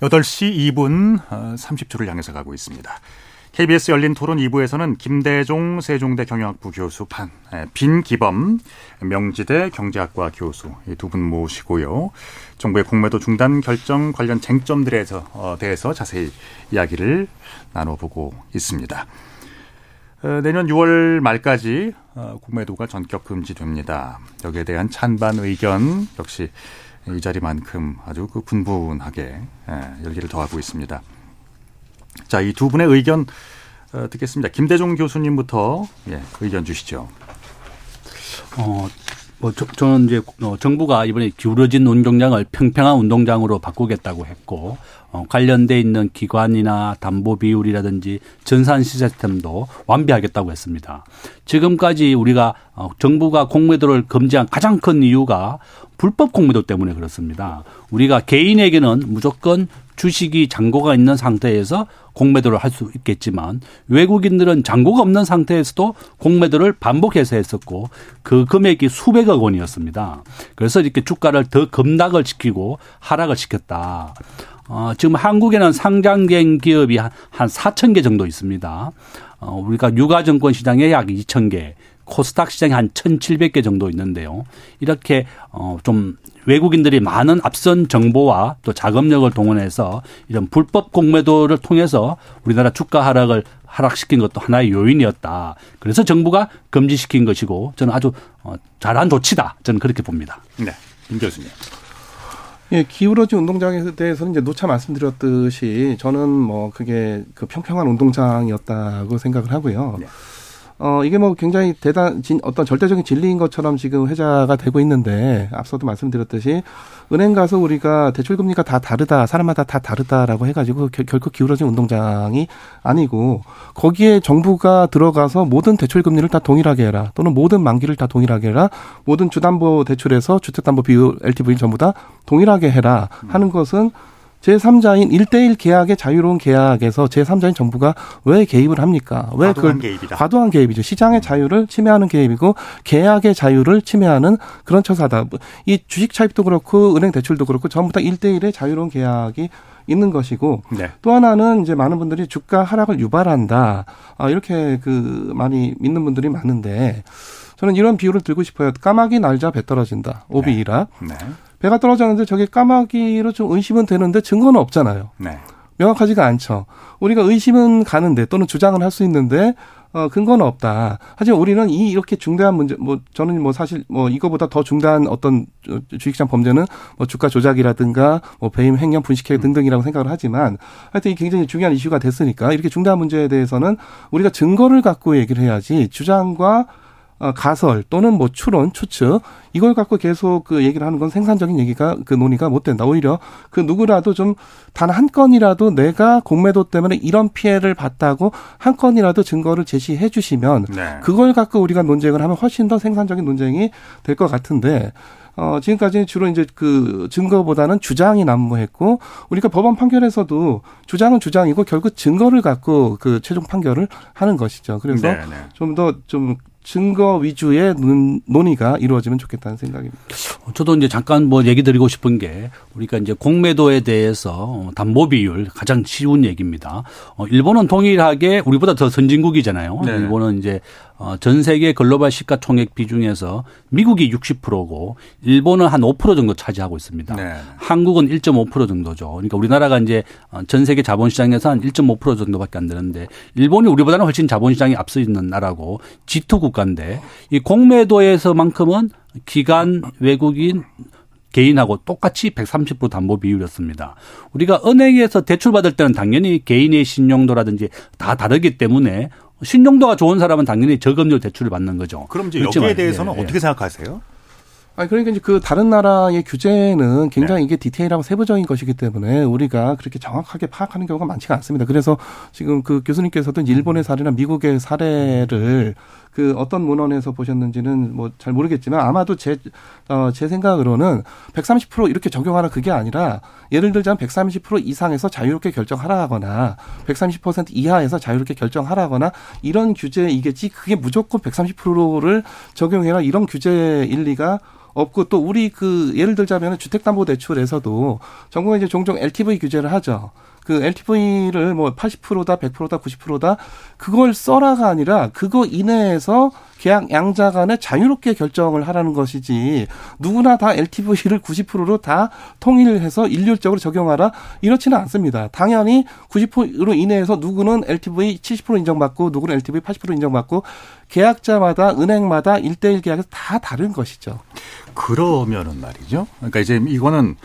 8시 2분 30초를 향해서 가고 있습니다. KBS 열린 토론 2부에서는 김대종 세종대 경영학부 교수, 반, 빈기범 명지대 경제학과 교수 두분 모시고요. 정부의 공매도 중단 결정 관련 쟁점들에 어, 대해서 자세히 이야기를 나눠보고 있습니다. 어, 내년 6월 말까지 어, 공매도가 전격 금지됩니다. 여기에 대한 찬반 의견 역시 이 자리만큼 아주 그 분분하게 예, 열기를 더하고 있습니다. 자, 이 두 분의 의견 어, 듣겠습니다. 김대중 교수님부터 예, 의견 주시죠. 어, 뭐 저, 저는 이제 어, 정부가 이번에 기울어진 운동장을 평평한 운동장으로 바꾸겠다고 했고 어, 관련돼 있는 기관이나 담보 비율이라든지 전산 시스템도 완비하겠다고 했습니다. 지금까지 우리가 어, 정부가 공매도를 금지한 가장 큰 이유가 불법 공매도 때문에 그렇습니다. 우리가 개인에게는 무조건 주식이 잔고가 있는 상태에서 공매도를 할 수 있겠지만 외국인들은 잔고가 없는 상태에서도 공매도를 반복해서 했었고 그 금액이 수백억 원이었습니다. 그래서 이렇게 주가를 더 급락을 시키고 하락을 시켰다. 어, 지금 한국에는 상장된 기업이 한, 한 4천 개 정도 있습니다. 어, 우리가 유가증권 시장에 약 2천 개, 코스닥 시장에 한 1,700개 정도 있는데요. 이렇게 어, 좀 외국인들이 많은 앞선 정보와 또 자금력을 동원해서 이런 불법 공매도를 통해서 우리나라 주가 하락을 하락시킨 것도 하나의 요인이었다. 그래서 정부가 금지시킨 것이고 저는 아주 어, 잘한 조치다. 저는 그렇게 봅니다. 네. 임 교수님. 예, 기울어진 운동장에 대해서는 이제 노차 말씀드렸듯이 저는 뭐 그게 그 평평한 운동장이었다고 생각을 하고요. 네. 어, 이게 뭐 굉장히 대단, 진, 어떤 절대적인 진리인 것처럼 지금 회자가 되고 있는데, 앞서도 말씀드렸듯이, 은행 가서 우리가 대출금리가 다 다르다, 사람마다 다 다르다라고 해가지고 겨, 결코 기울어진 운동장이 아니고, 거기에 정부가 들어가서 모든 대출금리를 다 동일하게 해라, 또는 모든 만기를 다 동일하게 해라, 모든 주담보 대출에서 주택담보 비율, LTV 전부 다 동일하게 해라 하는 것은 제3자인 1대1 계약의 자유로운 계약에서 제3자인 정부가 왜 개입을 합니까? 왜 과도한 개입이다. 과도한 개입이죠. 시장의 자유를 침해하는 개입이고 계약의 자유를 침해하는 그런 처사다. 이 주식 차입도 그렇고 은행 대출도 그렇고 전부 다 1대1의 자유로운 계약이 있는 것이고 네. 또 하나는 이제 많은 분들이 주가 하락을 유발한다. 아, 이렇게 그 많이 믿는 분들이 많은데 저는 이런 비유를 들고 싶어요. 까마귀 날자 배 떨어진다. 오비이라. 네. 배가 떨어졌는데 저게 까마귀로 좀 의심은 되는데 증거는 없잖아요. 네. 명확하지가 않죠. 우리가 의심은 가는데 또는 주장을 할수 있는데 어 근거는 없다. 하지만 우리는 이 이렇게 중대한 문제 뭐 저는 뭐 사실 뭐 이거보다 더 중대한 어떤 주식시장 범죄는 뭐 주가 조작이라든가 뭐 배임 횡령 분식회 등등이라고 생각을 하지만 하여튼 이 굉장히 중요한 이슈가 됐으니까 이렇게 중대한 문제에 대해서는 우리가 증거를 갖고 얘기를 해야지 주장과 어, 가설 또는 뭐 추론, 추측 이걸 갖고 계속 그 얘기를 하는 건 생산적인 얘기가 그 논의가 못 된다. 오히려 그 누구라도 좀 단 한 건이라도 내가 공매도 때문에 이런 피해를 봤다고 한 건이라도 증거를 제시해 주시면 네. 그걸 갖고 우리가 논쟁을 하면 훨씬 더 생산적인 논쟁이 될 것 같은데 어, 지금까지는 주로 이제 그 증거보다는 주장이 난무했고, 우리가 법원 판결에서도 주장은 주장이고 결국 증거를 갖고 그 최종 판결을 하는 것이죠. 그래서 네, 네. 좀더좀 증거 위주의 논, 논의가 이루어지면 좋겠다는 생각입니다. 저도 이제 잠깐 뭐 얘기 드리고 싶은 게 우리가 이제 공매도에 대해서 담보 비율 가장 쉬운 얘기입니다. 어, 일본은 동일하게 우리보다 더 선진국이잖아요. 네. 일본은 이제 어, 전 세계 글로벌 시가총액 비중에서 미국이 60%고 일본은 한 5% 정도 차지하고 있습니다. 네. 한국은 1.5% 정도죠. 그러니까 우리나라가 이제 어, 전 세계 자본시장에서 한 1.5% 정도밖에 안 되는데 일본이 우리보다는 훨씬 자본시장이 앞서 있는 나라고 G2 국가인데 이 공매도에서만큼은 기관 외국인 개인하고 똑같이 130% 담보 비율이었습니다. 우리가 은행에서 대출 받을 때는 당연히 개인의 신용도라든지 다 다르기 때문에 신용도가 좋은 사람은 당연히 저금리 대출을 받는 거죠. 그럼 이제 여기에 대해서는 예, 예. 어떻게 생각하세요? 아니 그러니까 이제 그 다른 나라의 규제는 굉장히 이게 디테일하고 세부적인 것이기 때문에 우리가 그렇게 정확하게 파악하는 경우가 많지가 않습니다. 그래서 지금 그 교수님께서도 일본의 사례나 미국의 사례를 그 어떤 문헌에서 보셨는지는 뭐 잘 모르겠지만 아마도 제, 어, 제 생각으로는 130% 이렇게 적용하라 그게 아니라 예를 들자면 130% 이상에서 자유롭게 결정하라거나 130% 이하에서 자유롭게 결정하라거나 이런 규제이겠지 그게 무조건 130%를 적용해라 이런 규제 일 리가 없고 또 우리 그 예를 들자면 주택담보대출에서도 정부가 이제 종종 LTV 규제를 하죠. 그 LTV를 뭐 80%다, 100%다, 90%다 그걸 써라가 아니라 그거 이내에서 계약 양자 간에 자유롭게 결정을 하라는 것이지 누구나 다 LTV를 90%로 다 통일해서 일률적으로 적용하라 이렇지는 않습니다. 당연히 90% 이내에서 누구는 LTV 70% 인정받고 누구는 LTV 80% 인정받고 계약자마다 은행마다 1대1 계약에서 다 다른 것이죠. 그러면은 말이죠. 그러니까 이제 이거는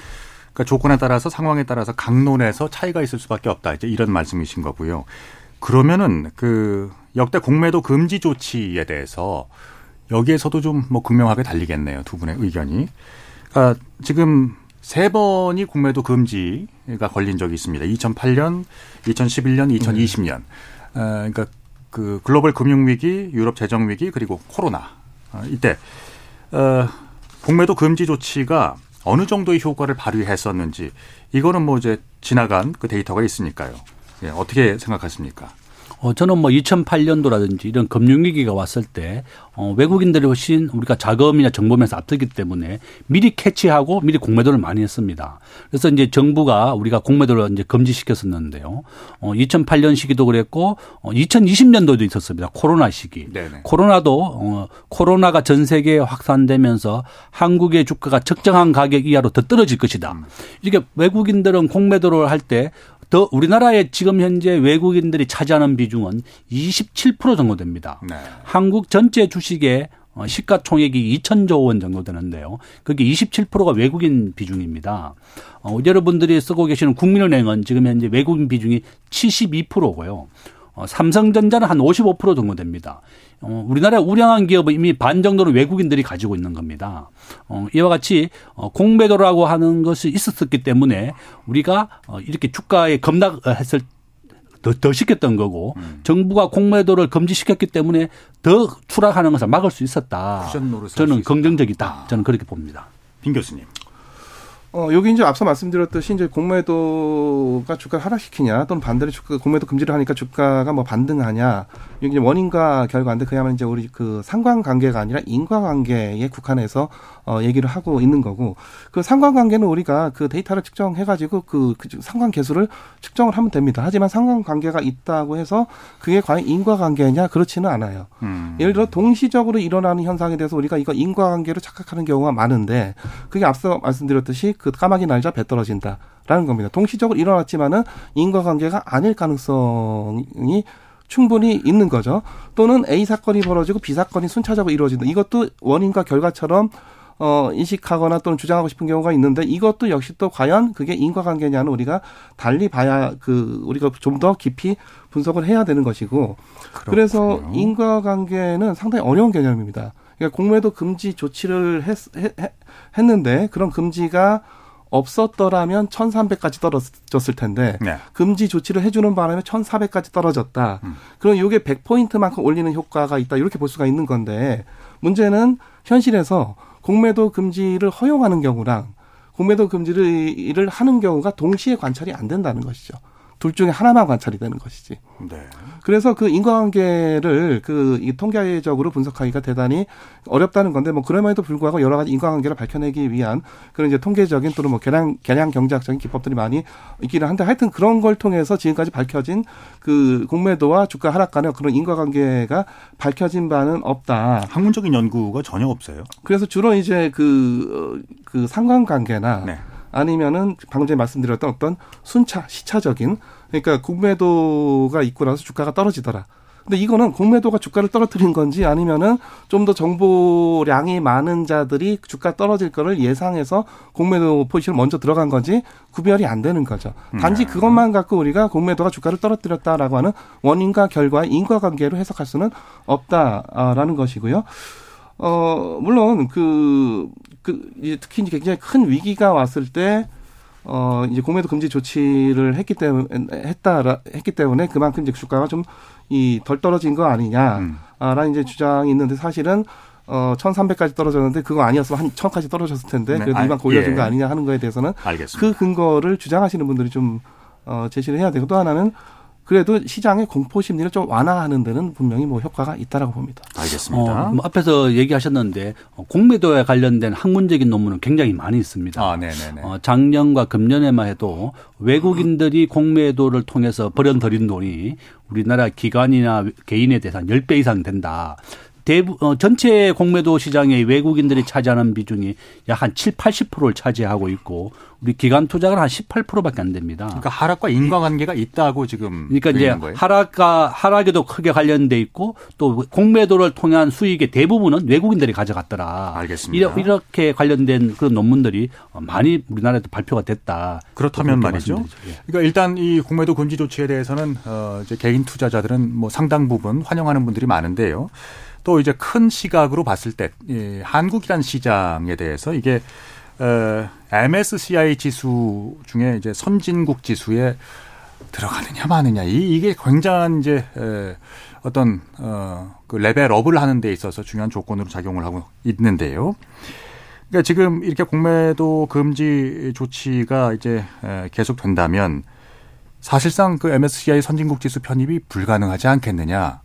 그러니까 조건에 따라서 상황에 따라서 강론에서 차이가 있을 수밖에 없다. 이제 이런 말씀이신 거고요. 그러면은 그 역대 공매도 금지 조치에 대해서 여기에서도 좀 뭐 극명하게 달리겠네요. 두 분의 의견이. 그러니까 지금 세 번이 공매도 금지가 걸린 적이 있습니다. 2008년, 2011년, 2020년. 어, 그러니까 그 글로벌 금융 위기, 유럽 재정 위기 그리고 코로나 어, 이때 어, 공매도 금지 조치가 어느 정도의 효과를 발휘했었는지 이거는 뭐 이제 지나간 그 데이터가 있으니까요. 예, 어떻게 생각하십니까? 어, 저는 뭐 2008년도라든지 이런 금융위기가 왔을 때, 어, 외국인들이 훨씬 우리가 자금이나 정보면서 앞서기 때문에 미리 캐치하고 미리 공매도를 많이 했습니다. 그래서 이제 정부가 우리가 공매도를 이제 금지시켰었는데요. 어, 2008년 시기도 그랬고, 어, 2020년도도 있었습니다. 코로나 시기. 네네. 코로나도, 어, 코로나가 전 세계에 확산되면서 한국의 주가가 적정한 가격 이하로 더 떨어질 것이다. 이게 외국인들은 공매도를 할 때 더 우리나라의 지금 현재 외국인들이 차지하는 비중은 27% 정도 됩니다. 네. 한국 전체 주식의 어, 시가총액이 2천조 원 정도 되는데요. 그게 27%가 외국인 비중입니다. 어, 여러분들이 쓰고 계시는 국민은행은 지금 현재 외국인 비중이 72%고요. 어, 삼성전자는 한 55% 정도 됩니다. 어, 우리나라 우량한 기업은 이미 반 정도는 외국인들이 가지고 있는 겁니다. 어, 이와 같이 어, 공매도라고 하는 것이 있었기 때문에 우리가 어, 이렇게 주가에 급락했을 더, 더 시켰던 거고 음. 정부가 공매도를 금지시켰기 때문에 더 추락하는 것을 막을 수 있었다. 저는 긍정적이다. 아. 저는 그렇게 봅니다. 빈 교수님. 어, 여기 이제 앞서 말씀드렸듯이 이제 공매도가 주가를 하락시키냐 또는 반대로 주가 공매도 금지를 하니까 주가가 뭐 반등하냐 이게 원인과 결과인데 그야말로 이제 우리 그 상관관계가 아니라 인과관계에 국한해서 어, 얘기를 하고 있는 거고 그 상관관계는 우리가 그 데이터를 측정해가지고 그, 그 상관 계수를 측정을 하면 됩니다. 하지만 상관관계가 있다고 해서 그게 과연 인과관계냐 그렇지는 않아요. 음. 예를 들어 동시적으로 일어나는 현상에 대해서 우리가 이거 인과관계로 착각하는 경우가 많은데 그게 앞서 말씀드렸듯이 그 까마귀 날자 배 떨어진다 라는 겁니다. 동시적으로 일어났지만은 인과관계가 아닐 가능성이 충분히 있는 거죠. 또는 A 사건이 벌어지고 B 사건이 순차적으로 이루어진다. 이것도 원인과 결과처럼 어, 인식하거나 또는 주장하고 싶은 경우가 있는데 이것도 역시 또 과연 그게 인과관계냐는 우리가 달리 봐야 그 우리가 좀 더 깊이 분석을 해야 되는 것이고 그렇군요. 그래서 인과관계는 상당히 어려운 개념입니다. 그러니까 공매도 금지 조치를 했, 했, 했는데 그런 금지가 없었더라면 1300까지 떨어졌을 텐데 네. 금지 조치를 해주는 바람에 1400까지 떨어졌다. 음. 그럼 이게 100포인트만큼 올리는 효과가 있다. 이렇게 볼 수가 있는 건데 문제는 현실에서 공매도 금지를 허용하는 경우랑 공매도 금지를 하는 경우가 동시에 관찰이 안 된다는 것이죠. 둘 중에 하나만 관찰이 되는 것이지. 네. 그래서 그 인과관계를 그 통계적으로 분석하기가 대단히 어렵다는 건데 뭐 그럼에도 불구하고 여러 가지 인과관계를 밝혀내기 위한 그런 이제 통계적인 또는 뭐 계량 계량 경제학적인 기법들이 많이 있기는 한데 하여튼 그런 걸 통해서 지금까지 밝혀진 그 공매도와 주가 하락 간의 그런 인과관계가 밝혀진 바는 없다. 학문적인 연구가 전혀 없어요. 그래서 주로 이제 그그 어, 그 상관관계나 네. 아니면은 방금 전에 말씀드렸던 어떤 순차 시차적인 그러니까 공매도가 있고 나서 주가가 떨어지더라. 근데 이거는 공매도가 주가를 떨어뜨린 건지 아니면은 좀 더 정보량이 많은 자들이 주가 떨어질 거를 예상해서 공매도 포지션을 먼저 들어간 건지 구별이 안 되는 거죠. 단지 네. 그것만 갖고 우리가 공매도가 주가를 떨어뜨렸다라고 하는 원인과 결과의 인과관계로 해석할 수는 없다라는 것이고요. 어, 물론 그, 그, 이제 특히 이제 굉장히 큰 위기가 왔을 때, 어, 이제 공매도 금지 조치를 했기 때문에, 했다, 했기 때문에 그만큼 이제 주가가 좀 이 덜 떨어진 거 아니냐, 음. 라는 이제 주장이 있는데 사실은 어, 1300까지 떨어졌는데 그거 아니었으면 한 1000까지 떨어졌을 텐데 네. 그래도 네. 이만큼 올려준 예. 거 아니냐 하는 거에 대해서는 알겠습니다. 그 근거를 주장하시는 분들이 좀 어, 제시를 해야 되고 또 하나는 그래도 시장의 공포 심리를 좀 완화하는 데는 분명히 뭐 효과가 있다라고 봅니다. 알겠습니다. 어, 뭐 앞에서 얘기하셨는데 어, 공매도에 관련된 학문적인 논문은 굉장히 많이 있습니다. 아, 네네네. 어, 작년과 금년에만 해도 외국인들이 공매도를 통해서 벌어들인 돈이 우리나라 기관이나 개인에 대해서 한 10배 이상 된다. 대부 어, 전체 공매도 시장의 외국인들이 차지하는 비중이 약 한 7, 80%를 차지하고 있고 우리 기관 투자가 한 18%밖에 안 됩니다. 그러니까 하락과 인과관계가 있다고 지금 그러니까 이제 거예요? 하락과 하락에도 크게 관련돼 있고 또 공매도를 통한 수익의 대부분은 외국인들이 가져갔더라. 알겠습니다. 이렇게 관련된 그런 논문들이 많이 우리나라에도 발표가 됐다. 그렇다면 말이죠. 예. 그러니까 일단 이 공매도 금지 조치에 대해서는 어 이제 개인 투자자들은 뭐 상당 부분 환영하는 분들이 많은데요. 또 이제 큰 시각으로 봤을 때 예, 한국이란 시장에 대해서 이게 어, MSCI 지수 중에 이제 선진국 지수에 들어가느냐 마느냐 이 이게 굉장한 이제 에, 어떤 어그 레벨업을 하는 데 있어서 중요한 조건으로 작용을 하고 있는데요. 그러니까 지금 이렇게 공매도 금지 조치가 이제 에, 계속 된다면 사실상 그 MSCI 선진국 지수 편입이 불가능하지 않겠느냐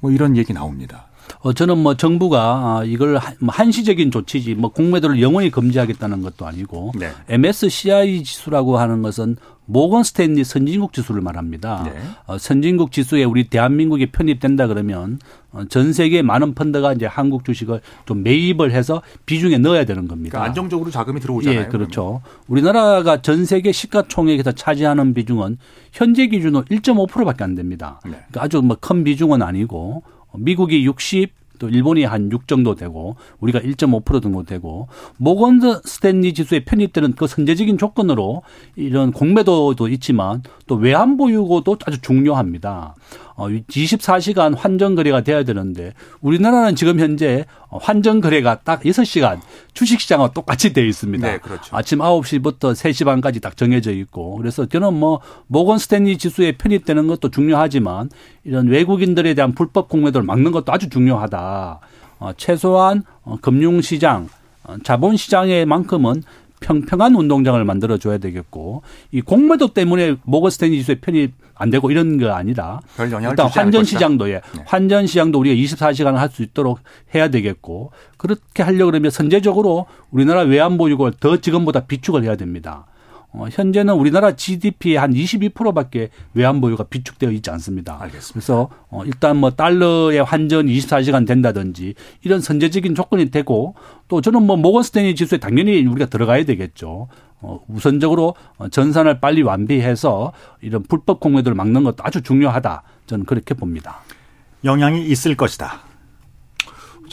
뭐 이런 얘기 나옵니다. 어, 저는 뭐 정부가 아, 이걸 뭐 한시적인 조치지 뭐 공매도를 영원히 금지하겠다는 것도 아니고 네. MSCI 지수라고 하는 것은 모건 스탠리 선진국 지수를 말합니다. 네. 어, 선진국 지수에 우리 대한민국이 편입된다 그러면 어, 전 세계 많은 펀드가 이제 한국 주식을 좀 매입을 해서 비중에 넣어야 되는 겁니다. 그러니까 안정적으로 자금이 들어오잖아요. 예, 그렇죠. 그러면. 우리나라가 전 세계 시가총액에서 차지하는 비중은 현재 기준으로 1.5%밖에 안 됩니다. 네. 그러니까 아주 뭐 큰 비중은 아니고 미국이 60, 또 일본이 한 6 정도 되고 우리가 1.5% 정도 되고 모건 스탠리 지수에 편입되는 그 선제적인 조건으로 이런 공매도도 있지만 또 외환 보유고도 아주 중요합니다. 24시간 어, 환전 거래가 돼야 되는데 우리나라는 지금 현재 환전 거래가 딱 6시간 주식 시장과 똑같이 되어 있습니다. 네, 그렇죠. 아침 9시부터 3시 반까지 딱 정해져 있고 그래서 저는 뭐 모건 스탠리 지수에 편입되는 것도 중요하지만 이런 외국인들에 대한 불법 공매도를 막는 것도 아주 중요하다. 어, 최소한 어, 금융 시장, 어, 자본시장에만큼은 평평한 운동장을 만들어 줘야 되겠고 이 공매도 때문에 모건 스탠리 지수에 편입 안 되고 이런 게 아니라 일단 환전 시장도 예. 네. 환전 시장도 우리가 24시간을 할수 있도록 해야 되겠고 그렇게 하려고 그러면 선제적으로 우리나라 외환 보유고를 더 지금보다 비축을 해야 됩니다. 어, 현재는 우리나라 GDP의 한 22%밖에 외환 보유가 비축되어 있지 않습니다. 알겠습니다. 그래서 어, 일단 뭐 달러의 환전 24시간 된다든지 이런 선제적인 조건이 되고 또 저는 뭐 모건 스탠리 지수에 당연히 우리가 들어가야 되겠죠. 어, 우선적으로 전산을 빨리 완비해서 이런 불법 공매도를 막는 것도 아주 중요하다. 저는 그렇게 봅니다. 영향이 있을 것이다.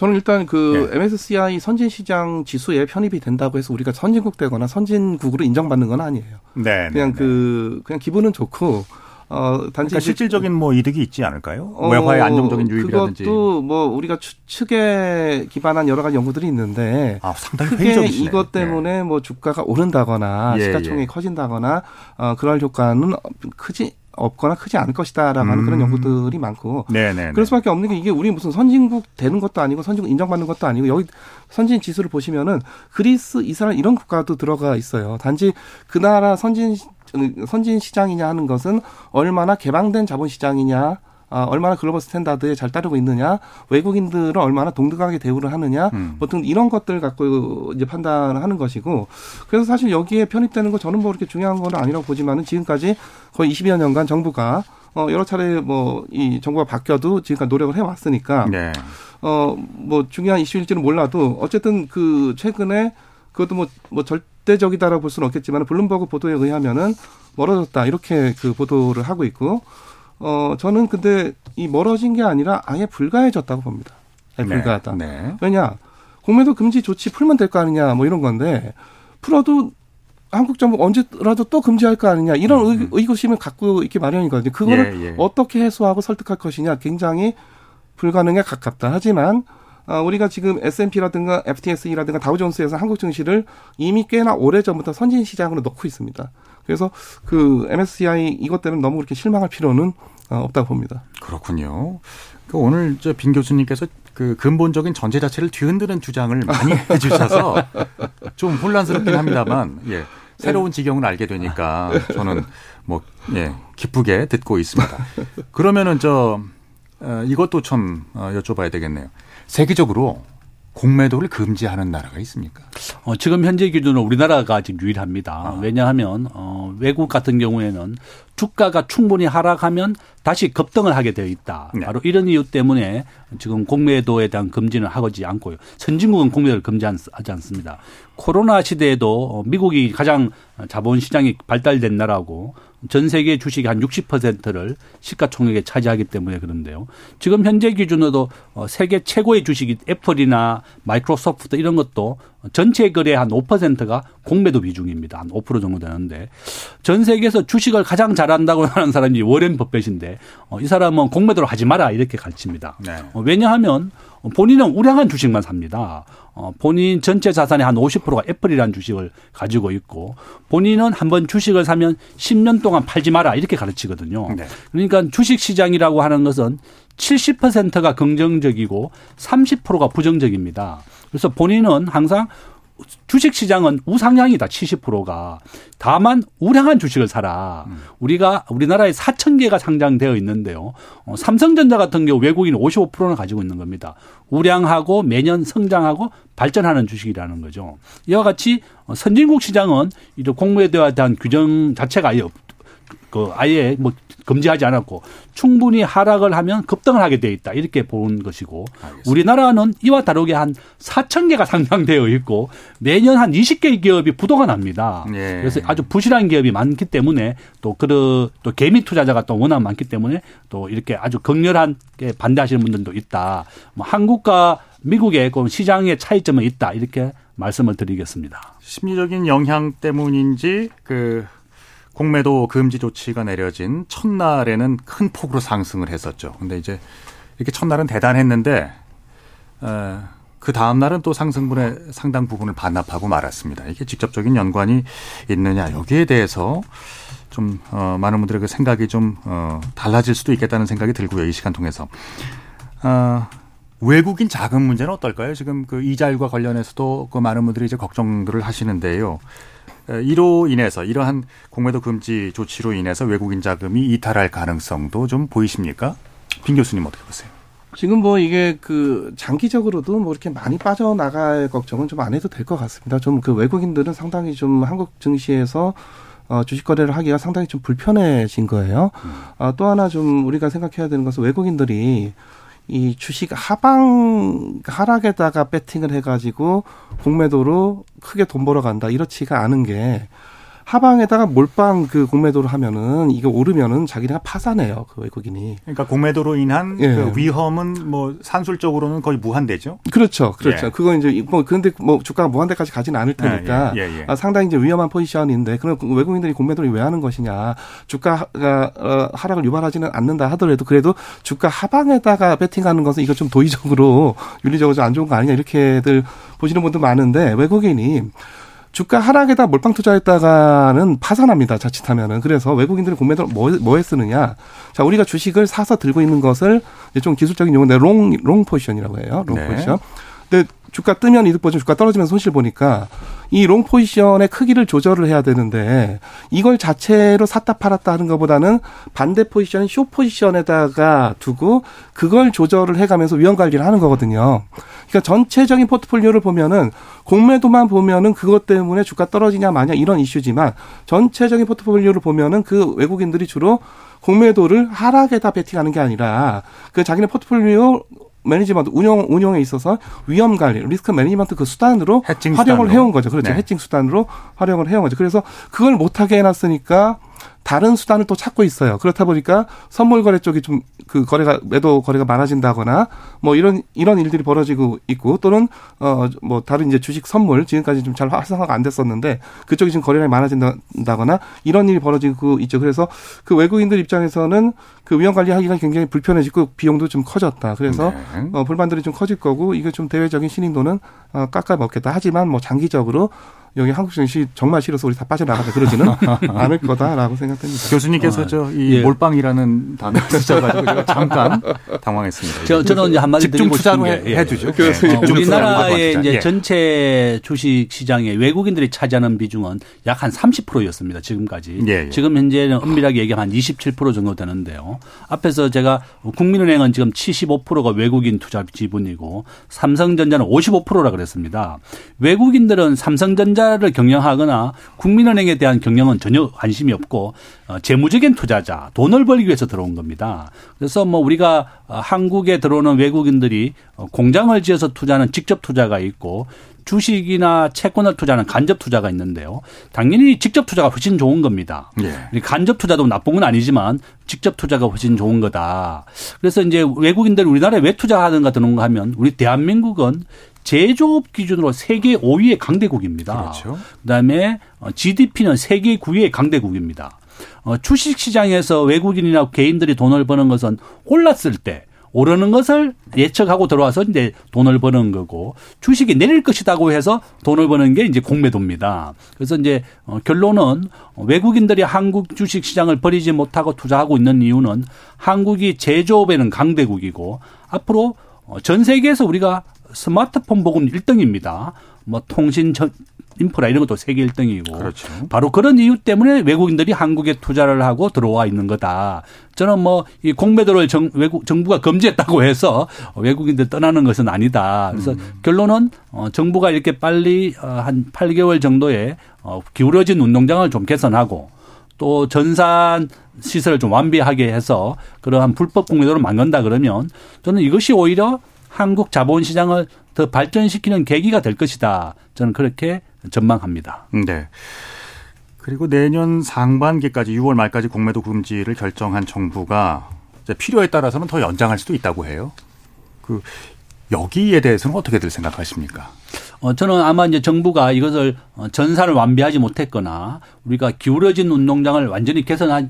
저는 일단 그 네. MSCI 선진 시장 지수에 편입이 된다고 해서 우리가 선진국 되거나 선진국으로 인정받는 건 아니에요. 네. 그냥 네, 그 그냥 기분은 좋고 어 단지 그러니까 실질적인 뭐 이득이 있지 않을까요? 어, 외화의 안정적인 유입이라든지 그것도 뭐 우리가 추측에 기반한 여러 가지 연구들이 있는데 아, 상당히 크게 회의적이시네. 이것 때문에 네. 뭐 주가가 오른다거나 예, 시가총액이 예. 커진다거나 어 그럴 효과는 크지 없거나 크지 않을 것이다라고 하는 음. 그런 연구들이 많고 네네 그럴 수밖에 없는 게 이게 우리 무슨 선진국 되는 것도 아니고 선진국 인정받는 것도 아니고 여기 선진 지수를 보시면은 그리스, 이스라엘 이런 국가도 들어가 있어요. 단지 그 나라 선진 선진 시장이냐 하는 것은 얼마나 개방된 자본 시장이냐 아, 얼마나 global standard에 잘 따르고 있느냐, 외국인들은 얼마나 동등하게 대우를 하느냐, 음. 보통 이런 것들 갖고 이제 판단하는 것이고, 그래서 사실 여기에 편입되는 거 저는 뭐 그렇게 중요한 건 아니라고 보지만은 지금까지 거의 20여 년간 정부가 어, 여러 차례 뭐, 이 정부가 바뀌어도 지금까지 노력을 해왔으니까, 네. 어, 뭐 중요한 이슈일지는 몰라도 어쨌든 그 최근에 그것도 뭐, 뭐 절대적이다라고 볼 수는 없겠지만 블룸버그 보도에 의하면은 멀어졌다. 이렇게 그 보도를 하고 있고, 어, 저는 근데 이 멀어진 게 아니라 아예 불가해졌다고 봅니다. 아예 네. 불가하다. 네. 왜냐, 공매도 금지 조치 풀면 될 거 아니냐, 뭐 이런 건데, 풀어도 한국 정부 언제라도 또 금지할 거 아니냐, 이런 음. 의, 구심을 갖고 있기 마련이거든요. 그거를 예, 예. 어떻게 해소하고 설득할 것이냐, 굉장히 불가능에 가깝다. 하지만, 어, 우리가 지금 S&P라든가 FTSE라든가 다우존스에서 한국 증시를 이미 꽤나 오래 전부터 선진 시장으로 넣고 있습니다. 그래서 그 MSCI 이것 때문에 너무 그렇게 실망할 필요는 어, 없다고 봅니다. 그렇군요. 그 오늘 저 빈 교수님께서 그 근본적인 전제 자체를 뒤흔드는 주장을 많이 [laughs] 해주셔서 좀 혼란스럽긴 합니다만, 예. 새로운 지경을 알게 되니까 저는 뭐, 예, 기쁘게 듣고 있습니다. 그러면은 저, 어, 이것도 좀 어, 여쭤봐야 되겠네요. 세계적으로 공매도를 금지하는 나라가 있습니까? 어, 지금 현재 기준으로 우리나라가 지금 유일합니다. 아. 왜냐하면 어, 외국 같은 경우에는 주가가 충분히 하락하면 다시 급등을 하게 되어 있다. 네. 바로 이런 이유 때문에 지금 공매도에 대한 금지는 하지 않고요. 선진국은 공매도를 금지하지 않습니다. 코로나 시대에도 미국이 가장 자본시장이 발달된 나라고 전 세계 주식의 한 60%를 시가총액에 차지하기 때문에 그런데요. 지금 현재 기준으로도 어, 세계 최고의 주식이 애플이나 마이크로소프트 이런 것도 전체 거래 한 5%가 공매도 비중입니다. 한 5% 정도 되는데 전 세계에서 주식을 가장 잘한다고 [laughs] 하는 사람이 워렌 버펫인데 어, 이 사람은 공매도를 하지 마라 이렇게 가르칩니다. 네. 어, 왜냐하면 본인은 우량한 주식만 삽니다. 어, 본인 전체 자산의 한 50%가 애플이라는 주식을 가지고 있고 본인은 한번 주식을 사면 10년 동안 팔지 마라 이렇게 가르치거든요. 네. 그러니까 주식 시장이라고 하는 것은 70%가 긍정적이고 30%가 부정적입니다. 그래서 본인은 항상 주식 시장은 우상향이다. 70%가. 다만 우량한 주식을 사라. 음. 우리가 우리나라에 4천 개가 상장되어 있는데요. 어, 삼성전자 같은 경우 외국인 55%는 가지고 있는 겁니다. 우량하고 매년 성장하고 발전하는 주식이라는 거죠. 이와 같이 선진국 시장은 이제 공매도에 대한 규정 자체가 아예 없, 그 아예 뭐 금지하지 않았고 충분히 하락을 하면 급등을 하게 돼 있다 이렇게 보는 것이고 알겠습니다. 우리나라는 이와 다르게 한 4천 개가 상장되어 있고 매년 한 20개의 기업이 부도가 납니다. 예. 그래서 아주 부실한 기업이 많기 때문에 또그또 개미 투자자가 또 워낙 많기 때문에 또 이렇게 아주 극렬하게 반대하시는 분들도 있다. 뭐 한국과 미국의 그 시장의 차이점은 있다 이렇게 말씀을 드리겠습니다. 심리적인 영향 때문인지 그 공매도 금지 조치가 내려진 첫날에는 큰 폭으로 상승을 했었죠. 근데 이제 이렇게 첫날은 대단했는데 어, 그 다음 날은 또 상승분의 상당 부분을 반납하고 말았습니다. 이게 직접적인 연관이 있느냐 여기에 대해서 좀 어, 많은 분들의 그 생각이 좀 어, 달라질 수도 있겠다는 생각이 들고요. 이 시간 통해서 어, 외국인 자금 문제는 어떨까요? 지금 그 이자율과 관련해서도 그 많은 분들이 이제 걱정들을 하시는데요. 이로 인해서 이러한 공매도 금지 조치로 인해서 외국인 자금이 이탈할 가능성도 좀 보이십니까? 빈 교수님 어떻게 보세요? 지금 뭐 이게 그 장기적으로도 뭐 이렇게 많이 빠져나갈 걱정은 좀 안 해도 될 것 같습니다. 좀 그 외국인들은 상당히 좀 한국 증시에서 어, 주식 거래를 하기가 상당히 좀 불편해진 거예요. 음. 어, 또 하나 좀 우리가 생각해야 되는 것은 외국인들이 이 주식 하방 하락에다가 배팅을 해가지고 공매도로 크게 돈 벌어간다. 이렇지가 않은 게 하방에다가 몰빵 그 공매도를 하면은 이게 오르면은 자기네가 파산해요 그 외국인이. 그러니까 공매도로 인한 예. 그 위험은 뭐 산술적으로는 거의 무한대죠. 그렇죠, 그렇죠. 예. 그거 이제 뭐 그런데 뭐 주가가 무한대까지 가지는 않을 테니까 예, 예, 예, 아, 상당히 이제 위험한 포지션인데 그럼 외국인들이 공매도를 왜 하는 것이냐? 주가가 어, 하락을 유발하지는 않는다 하더라도 그래도 주가 하방에다가 베팅하는 것은 이거 좀 도의적으로 [laughs] 윤리적으로 좀안 좋은 거 아니냐 이렇게들 보시는 분들 많은데 외국인이 주가 하락에다 몰빵 투자했다가는 파산합니다. 자칫하면은. 그래서 외국인들이 공매도 뭐, 뭐에 쓰느냐. 자, 우리가 주식을 사서 들고 있는 것을 이제 좀 기술적인 용어인데 long, long position이라고 해요. long 네. 포지션. 근데 주가 뜨면 이득 보죠. 주가 떨어지면 손실 보니까 이 long position의 크기를 조절을 해야 되는데 이걸 자체로 샀다 팔았다 하는 것보다는 반대 position, short position에다가 두고 그걸 조절을 해가면서 위험 관리를 하는 거거든요. 그러니까 전체적인 포트폴리오를 보면은 공매도만 보면은 그것 때문에 주가 떨어지냐 마냐 이런 이슈지만 전체적인 포트폴리오를 보면은 그 외국인들이 주로 공매도를 하락에다 베팅하는 게 아니라 그 자기네 포트폴리오 매니지먼트 운영 운영에 있어서 위험 관리, 리스크 매니지먼트 그 수단으로 활용을 수단으로. 해온 거죠. 그렇죠. 네. 해칭 수단으로 활용을 해온 거죠. 그래서 그걸 못하게 해놨으니까 다른 수단을 또 찾고 있어요. 그렇다 보니까 선물 거래 쪽이 좀 그 거래가 매도 거래가 많아진다거나 뭐 이런 이런 일들이 벌어지고 있고 또는 어 뭐 다른 이제 주식 선물 지금까지 좀 잘 활성화가 안 됐었는데 그쪽이 지금 거래량이 많아진다거나 이런 일이 벌어지고 있죠. 그래서 그 외국인들 입장에서는 그 위험 관리하기가 굉장히 불편해지고 비용도 좀 커졌다. 그래서 네. 어 불만들이 좀 커질 거고 이게 좀 대외적인 신인도는 어 깎아 먹겠다. 하지만 뭐 장기적으로 여기 한국 정시 정말 싫어서 우리 다 빠져나가자 그러지는 [laughs] 않을 거다라고 생각됩니다. 교수님께서 아, 저이 예. 몰빵이라는 단어를 쓰셔가지고 제가 잠깐 당황했습니다. 저, 저는 이제 한마디 드리고 싶은 게 예. 해주죠. 예. 어, 우리나라의 이제 예. 전체 주식 시장에 외국인들이 차지하는 비중은 약 한 30%였습니다. 지금까지. 예, 예. 지금 현재는 엄밀하게 얘기하면 한 27% 정도 되는데요. 앞에서 제가 국민은행은 지금 75%가 외국인 투자 지분이고 삼성전자는 55%라 그랬습니다. 외국인들은 삼성전자 투자를 경영하거나 국민은행에 대한 경영은 전혀 관심이 없고 어, 재무적인 투자자, 돈을 벌기 위해서 들어온 겁니다. 그래서 뭐 우리가 어, 한국에 들어오는 외국인들이 어, 공장을 지어서 투자하는 직접 투자가 있고 주식이나 채권을 투자하는 간접 투자가 있는데요. 당연히 직접 투자가 훨씬 좋은 겁니다. 예. 간접 투자도 나쁜 건 아니지만 직접 투자가 훨씬 좋은 거다. 그래서 이제 외국인들이 우리나라에 왜 투자하는가 드는가 하면 우리 대한민국은 제조업 기준으로 세계 5위의 강대국입니다. 그렇죠. 그다음에 GDP는 어, 세계 9위의 강대국입니다. 어, 주식 시장에서 외국인이나 개인들이 돈을 버는 것은 올랐을 때 오르는 것을 예측하고 들어와서 이제 돈을 버는 거고 주식이 내릴 것이다고 해서 돈을 버는 게 이제 공매도입니다. 그래서 이제 어, 결론은 외국인들이 한국 주식 시장을 버리지 못하고 투자하고 있는 이유는 한국이 제조업에는 강대국이고 앞으로 전 세계에서 우리가 스마트폰 보급 1등입니다. 뭐 통신 전, 인프라 이런 것도 세계 1등이고 그렇죠. 바로 그런 이유 때문에 외국인들이 한국에 투자를 하고 들어와 있는 거다. 저는 뭐 이 공매도를 정, 외국 정부가 금지했다고 해서 외국인들 떠나는 것은 아니다. 그래서 음. 결론은 어, 정부가 이렇게 빨리 어, 한 8개월 정도에 어, 기울어진 운동장을 좀 개선하고 또 전산 시설을 좀 완비하게 해서 그러한 불법 공매도를 막는다 그러면 저는 이것이 오히려 한국 자본 시장을 더 발전시키는 계기가 될 것이다. 저는 그렇게 전망합니다. 네. 그리고 내년 상반기까지 6월 말까지 공매도 금지를 결정한 정부가 필요에 따라서는 더 연장할 수도 있다고 해요. 그 여기에 대해서는 어떻게들 생각하십니까? 어, 저는 아마 이제 정부가 이것을 어, 전산을 완비하지 못했거나 우리가 기울어진 운동장을 완전히 개선하지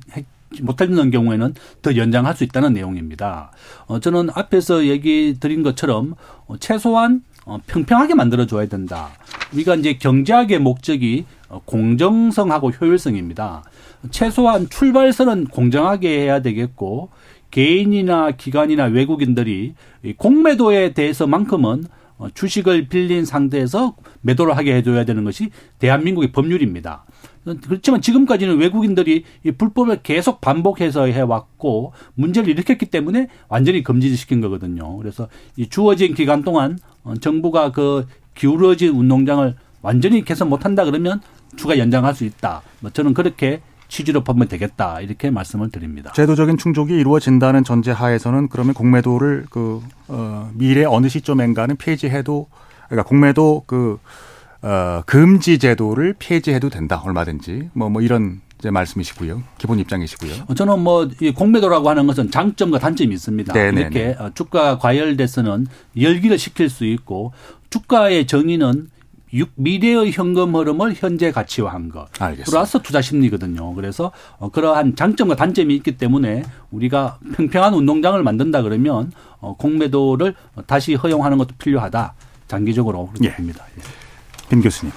못하는 경우에는 더 연장할 수 있다는 내용입니다. 어, 저는 앞에서 얘기 드린 것처럼 어, 최소한 어, 평평하게 만들어줘야 된다. 우리가 이제 경제학의 목적이 어, 공정성하고 효율성입니다. 최소한 출발선은 공정하게 해야 되겠고 개인이나 기관이나 외국인들이 공매도에 대해서만큼은 어, 주식을 빌린 상태에서 매도를 하게 해줘야 되는 것이 대한민국의 법률입니다. 그렇지만 지금까지는 외국인들이 이 불법을 계속 반복해서 해왔고 문제를 일으켰기 때문에 완전히 금지시킨 거거든요. 그래서 이 주어진 기간 동안 어, 정부가 그 기울어진 운동장을 완전히 개선 못한다 그러면 추가 연장할 수 있다. 뭐 저는 그렇게 취지로 보면 되겠다 이렇게 말씀을 드립니다. 제도적인 충족이 이루어진다는 전제 하에서는 그러면 공매도를 그 어, 미래 어느 시점엔가는 폐지해도 그러니까 공매도 그 어, 금지 제도를 폐지해도 된다 얼마든지 뭐뭐 뭐 이런 이제 말씀이시고요. 기본 입장이시고요. 어, 저는 뭐이 공매도라고 하는 것은 장점과 단점이 있습니다. 네네네. 이렇게 어, 주가 과열돼서는 열기를 시킬 수 있고 주가의 정의는 미래의 현금 흐름을 현재 가치화한 것. 알겠습니다. 플러스 투자 심리거든요. 그래서 어, 그러한 장점과 단점이 있기 때문에 우리가 평평한 운동장을 만든다 그러면 어, 공매도를 다시 허용하는 것도 필요하다. 장기적으로 그렇게 예. 봅니다. 예. 김 교수님.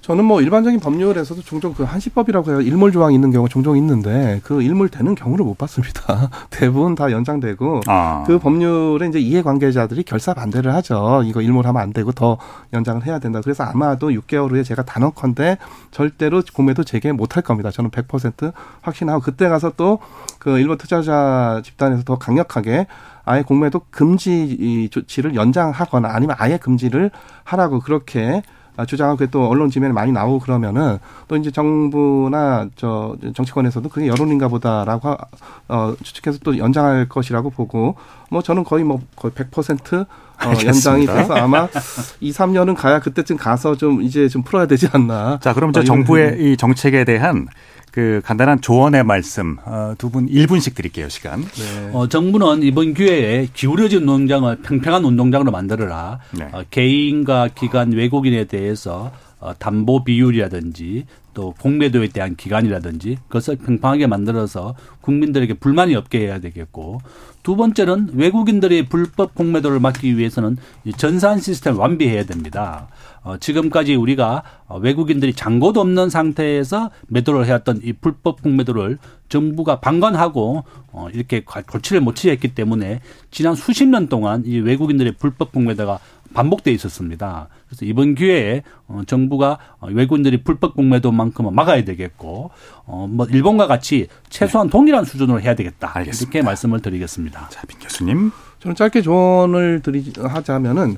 저는 뭐 일반적인 법률에서도 종종 그 한시법이라고 해요. 일몰 조항이 있는 경우 종종 있는데 그 일몰 되는 경우를 못 봤습니다. [laughs] 대부분 다 연장되고 아. 그 법률에 이제 이해관계자들이 결사 반대를 하죠. 이거 일몰하면 안 되고 더 연장을 해야 된다. 그래서 아마도 6개월 후에 제가 단언컨대 절대로 공매도 재개 못 할 겁니다. 저는 100% 확신하고 그때 가서 또 그 일본 투자자 집단에서 더 강력하게 아예 공매도 금지 조치를 연장하거나 아니면 아예 금지를 하라고 그렇게 아, 주장하고 또 언론 지면에 많이 나오고 그러면은 또 이제 정부나 저 정치권에서도 그게 여론인가 보다라고 어 추측해서 또 연장할 것이라고 보고 뭐 저는 거의 뭐 거의 100% 어, 연장이 돼서 아마 2, 3년은 가야 그때쯤 가서 좀 이제 좀 풀어야 되지 않나. 자, 그럼 저 어, 정부의 이 정책에 대한 그 간단한 조언의 말씀 어, 두분 1분씩 드릴게요 시간. 네. 어, 정부는 이번 기회에 기울어진 운동장을 평평한 운동장으로 만들어라. 네. 어, 개인과 기관 외국인에 대해서 어, 담보 비율이라든지 또 공매도에 대한 기간이라든지 그것을 평평하게 만들어서 국민들에게 불만이 없게 해야 되겠고 두 번째는 외국인들의 불법 공매도를 막기 위해서는 전산 시스템을 완비해야 됩니다. 어, 지금까지 우리가 외국인들이 잔고도 없는 상태에서 매도를 해왔던 이 불법 공매도를 정부가 방관하고 어, 이렇게 고치를 못 취했기 때문에 지난 수십 년 동안 이 외국인들의 불법 공매도가 반복돼 있었습니다. 그래서 이번 기회에 어, 정부가 외국인들이 불법 공매도만큼은 막아야 되겠고 어뭐 일본과 같이 최소한 동일한 수준으로 해야 되겠다. 알겠습니다. 이렇게 말씀을 드리겠습니다. 자, 빈 교수님. 저는 짧게 조언을 드리 하자면은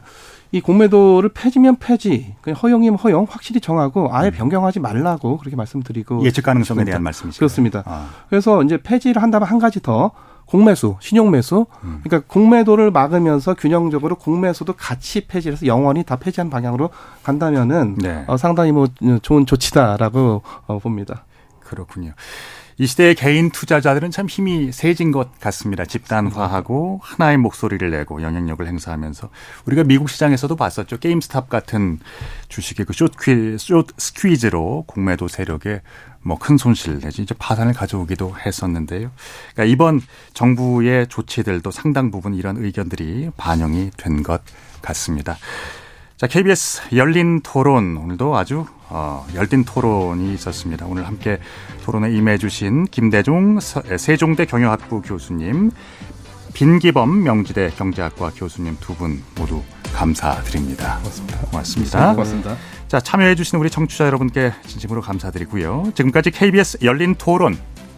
이 공매도를 폐지면 폐지, 허용이면 허용 확실히 정하고 아예 음. 변경하지 말라고 그렇게 말씀드리고 예측 가능성에 대한 말씀이시죠. 그렇습니다. 아. 그래서 이제 폐지를 한다면 한 가지 더 공매수, 신용매수. 음. 그러니까 공매도를 막으면서 균형적으로 공매수도 같이 폐지해서 영원히 다 폐지한 방향으로 간다면은 네. 어, 상당히 뭐 좋은 조치다라고 어, 봅니다. 그렇군요. 이 시대의 개인 투자자들은 참 힘이 세진 것 같습니다. 집단화하고 하나의 목소리를 내고 영향력을 행사하면서 우리가 미국 시장에서도 봤었죠. 게임스탑 같은 주식의 그 숏퀴, 숏 스퀴즈로 공매도 세력에 뭐 큰 손실 내지 이제 파산을 가져오기도 했었는데요. 그러니까 이번 정부의 조치들도 상당 부분 이런 의견들이 반영이 된 것 같습니다. 자, KBS 열린 토론 오늘도 아주 어, 열띤 토론이 있었습니다. 오늘 함께 토론에 임해 주신 김대중 세종대 경영학부 교수님, 빈기범 명지대 경제학과 교수님 두 분 모두 감사드립니다. 고맙습니다. 고맙습니다. 고맙습니다. 자, 참여해주신 우리 청취자 여러분께 진심으로 감사드리고요. 지금까지 KBS 열린 토론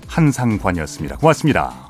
한상관이었습니다. 고맙습니다.